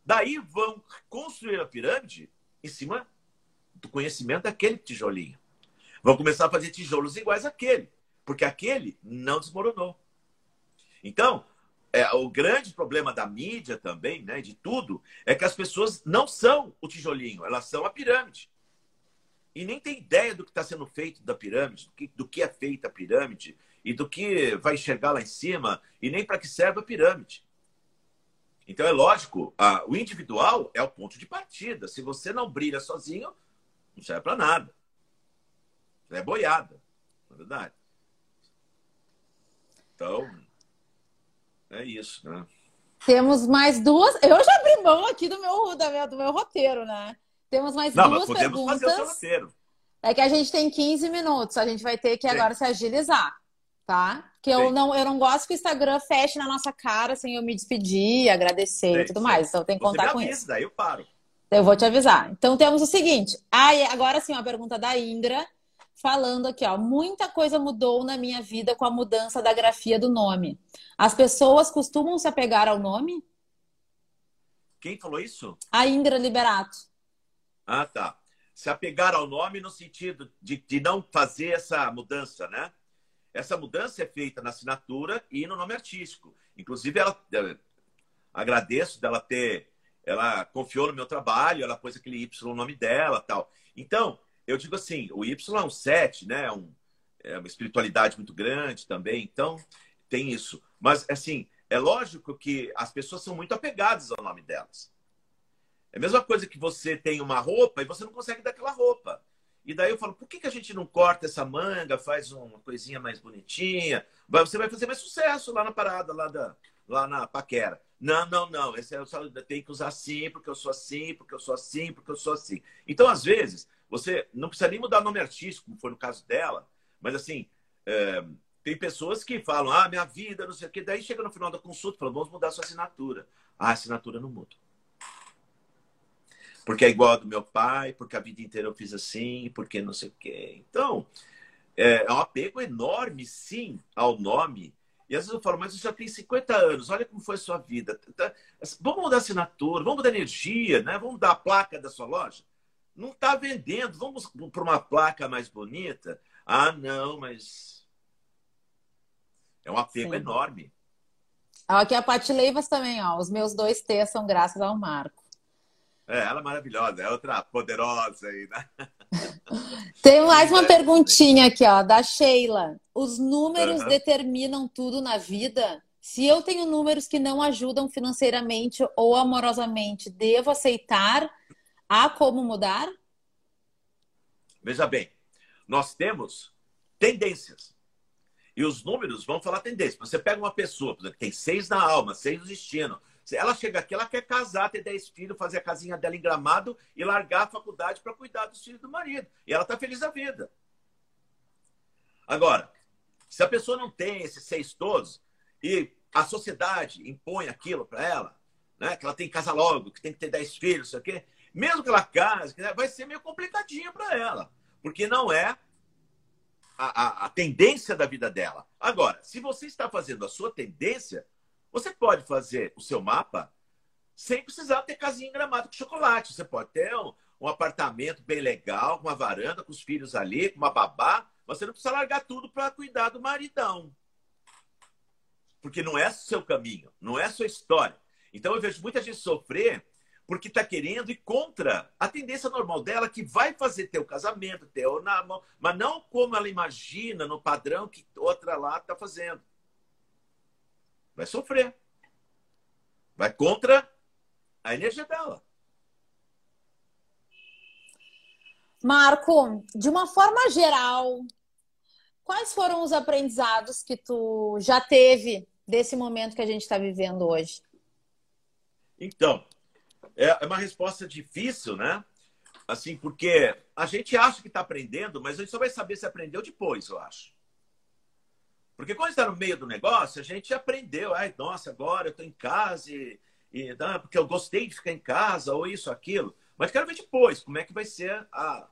Daí vão construir a pirâmide em cima do conhecimento daquele tijolinho. Vão começar a fazer tijolos iguais àquele, porque aquele não desmoronou. Então, é, o grande problema da mídia também, né, de tudo, é que as pessoas não são o tijolinho, elas são a pirâmide e nem tem ideia do que está sendo feito da pirâmide, do que, do que é feita a pirâmide e do que vai enxergar lá em cima e nem para que serve a pirâmide. Então é lógico, a, o individual é o ponto de partida. Se você não brilha sozinho, não serve para nada. É boiada, na verdade. Então, é isso, né? Temos mais duas. Eu já abri mão aqui do meu, do meu roteiro, né? Temos mais Não, duas mas podemos perguntas. Fazer o roteiro. É que a gente tem 15 minutos, a gente vai ter que Sim. agora se agilizar, tá? Que eu não, eu não gosto que o Instagram feche na nossa cara sem eu me despedir, agradecer Sim. e tudo mais. Então tem que contar com isso. Daí eu paro. Eu vou te avisar. Então temos o seguinte. Ah, agora sim, uma pergunta da Ingra, falando aqui, ó. Muita coisa mudou na minha vida com a mudança da grafia do nome. As pessoas costumam se apegar ao nome? Quem falou isso? A Ingra Liberato. Ah, tá. Se apegar ao nome no sentido de, de não fazer essa mudança, né? Essa mudança é feita na assinatura e no nome artístico. Inclusive, ela, ela agradeço dela ter. Ela confiou no meu trabalho, ela pôs aquele Y no nome dela tal. Então, eu digo assim: o Y é um 7, né? É um, é uma espiritualidade muito grande também. Então, tem isso. Mas, assim, é lógico que as pessoas são muito apegadas ao nome delas. É a mesma coisa que você tem uma roupa e você não consegue dar aquela roupa. E daí eu falo, por que, que a gente não corta essa manga, faz uma coisinha mais bonitinha? Você vai fazer mais sucesso lá na parada, lá, da, lá na paquera. Não, não, não. Esse eu só tenho que usar assim, porque eu sou assim, porque eu sou assim, porque eu sou assim. Então, às vezes, você não precisa nem mudar o nome artístico, como foi no caso dela, mas assim, é, tem pessoas que falam, ah, minha vida, não sei o quê. Daí chega no final da consulta e fala, vamos mudar a sua assinatura. Ah, a assinatura não muda porque é igual a do meu pai, porque a vida inteira eu fiz assim, porque não sei o quê. Então, é, é um apego enorme, sim, ao nome. E às vezes eu falo, mas você já tem 50 anos, olha como foi a sua vida. Tá, vamos mudar a assinatura, vamos mudar a energia, né? vamos mudar a placa da sua loja. Não está vendendo, vamos para uma placa mais bonita. Ah, não, mas. É um apego sim. enorme. Aqui a Pati Leivas também, ó. Os meus dois T são graças ao Marco. É, ela é maravilhosa, é outra poderosa aí, né? Tem mais uma perguntinha aqui, ó, da Sheila. Os números uhum. determinam tudo na vida? Se eu tenho números que não ajudam financeiramente ou amorosamente, devo aceitar? Há como mudar? Veja bem, nós temos tendências. E os números vão falar tendência. Você pega uma pessoa, por exemplo, que tem seis na alma, seis no destino, ela chega aqui, ela quer casar, ter 10 filhos, fazer a casinha dela em gramado e largar a faculdade para cuidar dos filhos do marido. E ela está feliz da vida. Agora, se a pessoa não tem esses seis todos e a sociedade impõe aquilo para ela, né, que ela tem que casar logo, que tem que ter 10 filhos, isso aqui, mesmo que ela case, vai ser meio complicadinho para ela, porque não é a, a, a tendência da vida dela. Agora, se você está fazendo a sua tendência, você pode fazer o seu mapa sem precisar ter casinha em gramado com chocolate. Você pode ter um, um apartamento bem legal, com uma varanda, com os filhos ali, com uma babá. Mas você não precisa largar tudo para cuidar do maridão. Porque não é seu caminho, não é sua história. Então eu vejo muita gente sofrer porque está querendo ir contra a tendência normal dela, que vai fazer ter o casamento, ter o namoro, mas não como ela imagina no padrão que outra lá está fazendo vai sofrer. Vai contra a energia dela. Marco, de uma forma geral, quais foram os aprendizados que tu já teve desse momento que a gente está vivendo hoje? Então, é, é uma resposta difícil, né? Assim, porque a gente acha que está aprendendo, mas a gente só vai saber se aprendeu depois, eu acho. Porque quando está no meio do negócio, a gente aprendeu. Ai, nossa, agora eu estou em casa e, e não, porque eu gostei de ficar em casa, ou isso, aquilo. Mas quero ver depois como é que vai ser a,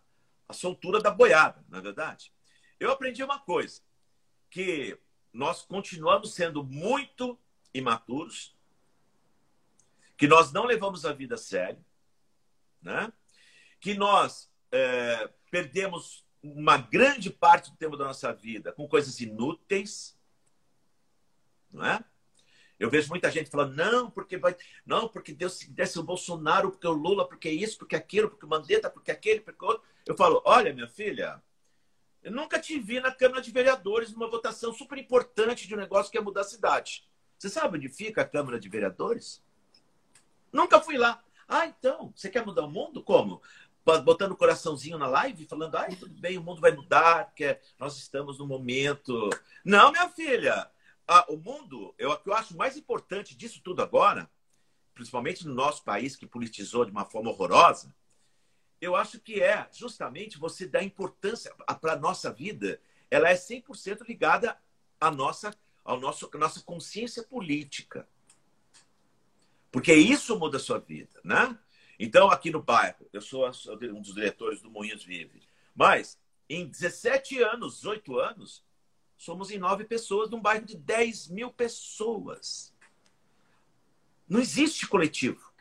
a soltura da boiada, na é verdade. Eu aprendi uma coisa, que nós continuamos sendo muito imaturos, que nós não levamos a vida a sério, né? que nós é, perdemos uma grande parte do tempo da nossa vida com coisas inúteis, não é? Eu vejo muita gente falando, não, porque vai. Não, porque Deus se desse o Bolsonaro, porque o Lula, porque isso, porque aquilo, porque o Mandetta, porque aquele, porque outro. Eu falo, olha, minha filha, eu nunca te vi na Câmara de Vereadores numa votação super importante de um negócio que é mudar a cidade. Você sabe onde fica a Câmara de Vereadores? Nunca fui lá. Ah, então, você quer mudar o mundo? Como? Botando o coraçãozinho na live, falando, ai, tudo bem, o mundo vai mudar, porque nós estamos no momento. Não, minha filha, ah, o mundo, eu, o que eu acho mais importante disso tudo agora, principalmente no nosso país que politizou de uma forma horrorosa, eu acho que é justamente você dar importância para a nossa vida. Ela é 100% ligada à nossa, ao nosso, à nossa consciência política. Porque isso muda a sua vida, né? Então, aqui no bairro, eu sou um dos diretores do Moinhos Vive. Mas, em 17 anos, 18 anos, Somos em nove pessoas num bairro de 10 mil pessoas. Não existe coletivo.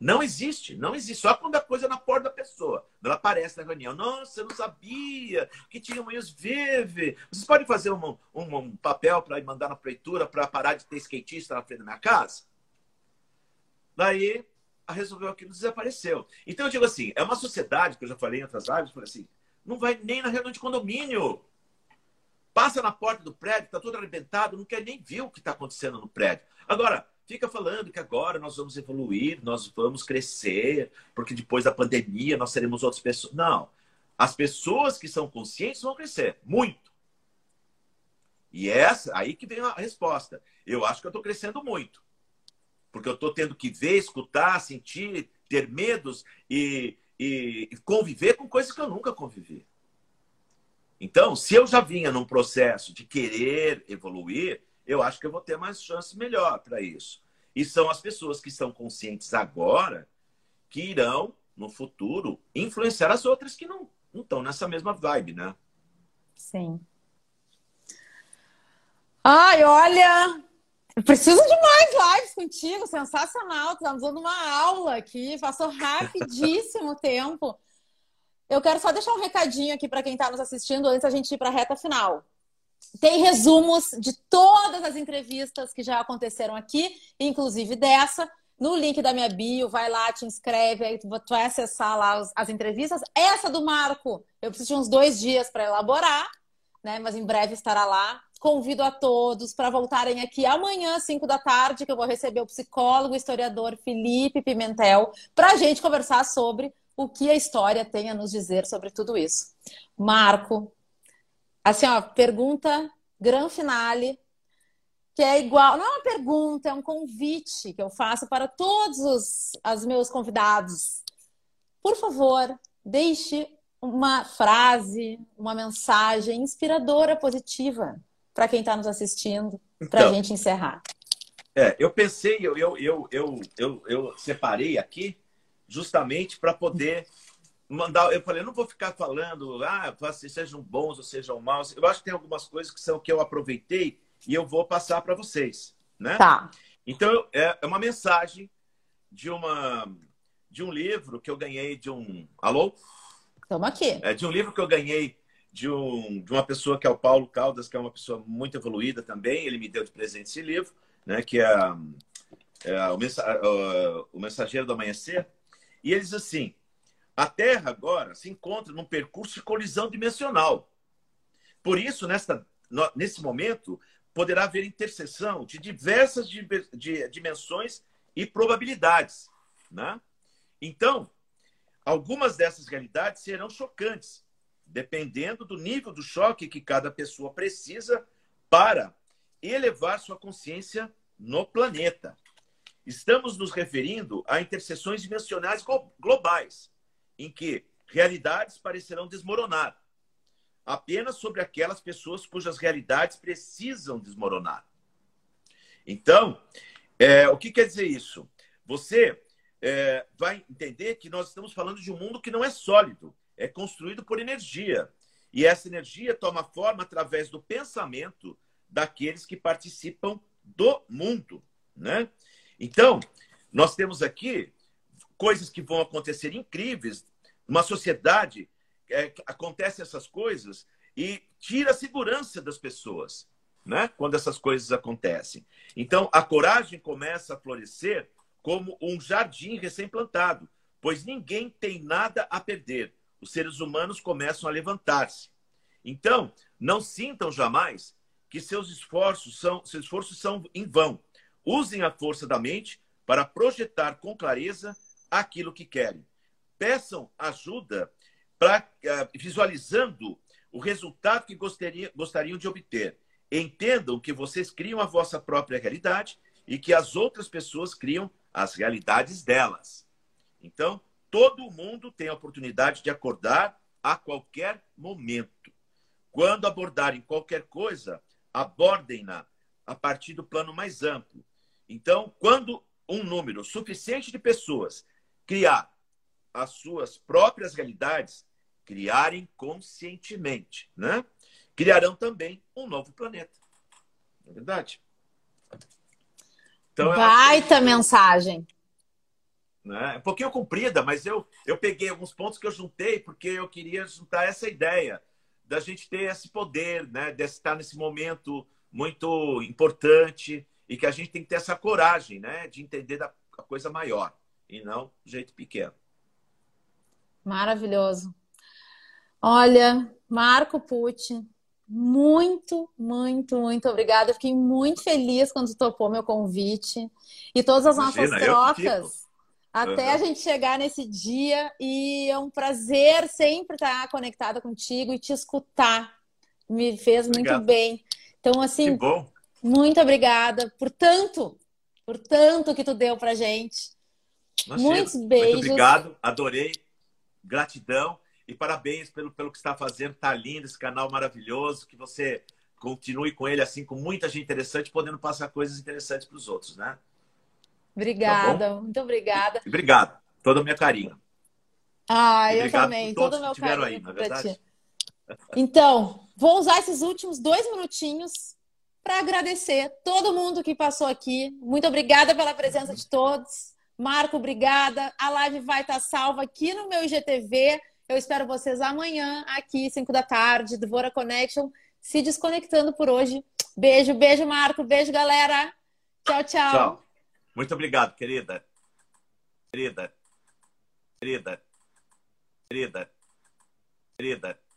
Não existe, não existe. Só quando a coisa é na porta da pessoa. Ela aparece na reunião. Nossa, eu não sabia que tinha manhãs vive. Vocês podem fazer um, um, um papel para mandar na prefeitura para parar de ter skatista na frente da minha casa? Daí, resolveu aquilo desapareceu. Então, eu digo assim: é uma sociedade, que eu já falei em outras lives, assim, não vai nem na reunião de condomínio. Passa na porta do prédio, está tudo arrebentado, não quer nem ver o que está acontecendo no prédio. Agora, fica falando que agora nós vamos evoluir, nós vamos crescer, porque depois da pandemia nós seremos outras pessoas. Não. As pessoas que são conscientes vão crescer, muito. E essa, aí que vem a resposta. Eu acho que eu estou crescendo muito. Porque eu estou tendo que ver, escutar, sentir, ter medos e, e conviver com coisas que eu nunca convivi. Então, se eu já vinha num processo de querer evoluir, eu acho que eu vou ter mais chance melhor para isso. E são as pessoas que estão conscientes agora que irão, no futuro, influenciar as outras que não, não estão nessa mesma vibe, né? Sim. Ai, olha, preciso de mais lives contigo, sensacional. Estamos dando uma aula aqui, passou rapidíssimo tempo. Eu quero só deixar um recadinho aqui para quem está nos assistindo antes da gente ir para a reta final. Tem resumos de todas as entrevistas que já aconteceram aqui, inclusive dessa, no link da minha bio. Vai lá, te inscreve, aí tu vai acessar lá as entrevistas. Essa do Marco, eu preciso de uns dois dias para elaborar, né? Mas em breve estará lá. Convido a todos para voltarem aqui amanhã, às 5 da tarde, que eu vou receber o psicólogo, historiador Felipe Pimentel, para a gente conversar sobre o que a história tem a nos dizer sobre tudo isso. Marco, assim, ó, pergunta gran finale, que é igual, não é uma pergunta, é um convite que eu faço para todos os, os meus convidados. Por favor, deixe uma frase, uma mensagem inspiradora, positiva para quem está nos assistindo, para a então, gente encerrar. É, eu pensei, eu, eu, eu, eu, eu, eu separei aqui justamente para poder mandar. Eu falei, eu não vou ficar falando, ah, sejam bons ou sejam maus. Eu acho que tem algumas coisas que são que eu aproveitei e eu vou passar para vocês, né? Tá. Então é, é uma mensagem de uma de um livro que eu ganhei de um. Alô? Estamos aqui. É de um livro que eu ganhei de, um, de uma pessoa que é o Paulo Caldas, que é uma pessoa muito evoluída também. Ele me deu de presente esse livro, né? Que é, é o, mensa, o Mensageiro do Amanhecer. E ele diz assim: a Terra agora se encontra num percurso de colisão dimensional. Por isso, nesta, nesse momento, poderá haver interseção de diversas dimensões e probabilidades. Né? Então, algumas dessas realidades serão chocantes, dependendo do nível do choque que cada pessoa precisa para elevar sua consciência no planeta. Estamos nos referindo a interseções dimensionais globais, em que realidades parecerão desmoronar apenas sobre aquelas pessoas cujas realidades precisam desmoronar. Então, é, o que quer dizer isso? Você é, vai entender que nós estamos falando de um mundo que não é sólido, é construído por energia. E essa energia toma forma através do pensamento daqueles que participam do mundo. Né? Então, nós temos aqui coisas que vão acontecer incríveis. Uma sociedade é, acontecem essas coisas e tira a segurança das pessoas, né? Quando essas coisas acontecem. Então, a coragem começa a florescer como um jardim recém-plantado, pois ninguém tem nada a perder. Os seres humanos começam a levantar-se. Então, não sintam jamais que seus esforços são, seus esforços são em vão. Usem a força da mente para projetar com clareza aquilo que querem. Peçam ajuda para eh, visualizando o resultado que gostaria, gostariam de obter. Entendam que vocês criam a vossa própria realidade e que as outras pessoas criam as realidades delas. Então, todo mundo tem a oportunidade de acordar a qualquer momento. Quando abordarem qualquer coisa, abordem-na a partir do plano mais amplo. Então, quando um número suficiente de pessoas criar as suas próprias realidades, criarem conscientemente, né? Criarão também um novo planeta. Não é verdade? Então, Baita que... mensagem. Né? É um pouquinho comprida, mas eu, eu peguei alguns pontos que eu juntei porque eu queria juntar essa ideia da gente ter esse poder, né? De estar nesse momento muito importante e que a gente tem que ter essa coragem, né? De entender da coisa maior e não do jeito pequeno. Maravilhoso. Olha, Marco Pucci, muito, muito, muito obrigada. Eu fiquei muito feliz quando topou meu convite e todas as Imagina, nossas trocas até uhum. a gente chegar nesse dia. E é um prazer sempre estar conectada contigo e te escutar. Me fez Obrigado. muito bem. Então, assim, muito obrigada por tanto, por tanto que tu deu pra gente. Imagina. Muitos beijos. Muito obrigado, adorei. Gratidão. E parabéns pelo, pelo que está fazendo. Tá lindo esse canal maravilhoso. Que você continue com ele assim, com muita gente interessante, podendo passar coisas interessantes para os outros, né? Obrigada, tá muito obrigada. Obrigado. Todo o meu carinho. Ah, eu também. Todo o meu carinho. Aí, na é verdade. Então, vou usar esses últimos dois minutinhos para agradecer todo mundo que passou aqui. Muito obrigada pela presença de todos. Marco, obrigada. A live vai estar salva aqui no meu IGTV. Eu espero vocês amanhã, aqui, 5 da tarde, do Vora Connection, se desconectando por hoje. Beijo, beijo, Marco. Beijo, galera. Tchau, tchau. Tchau. Muito obrigado, querida. Querida. Querida. Querida. Querida.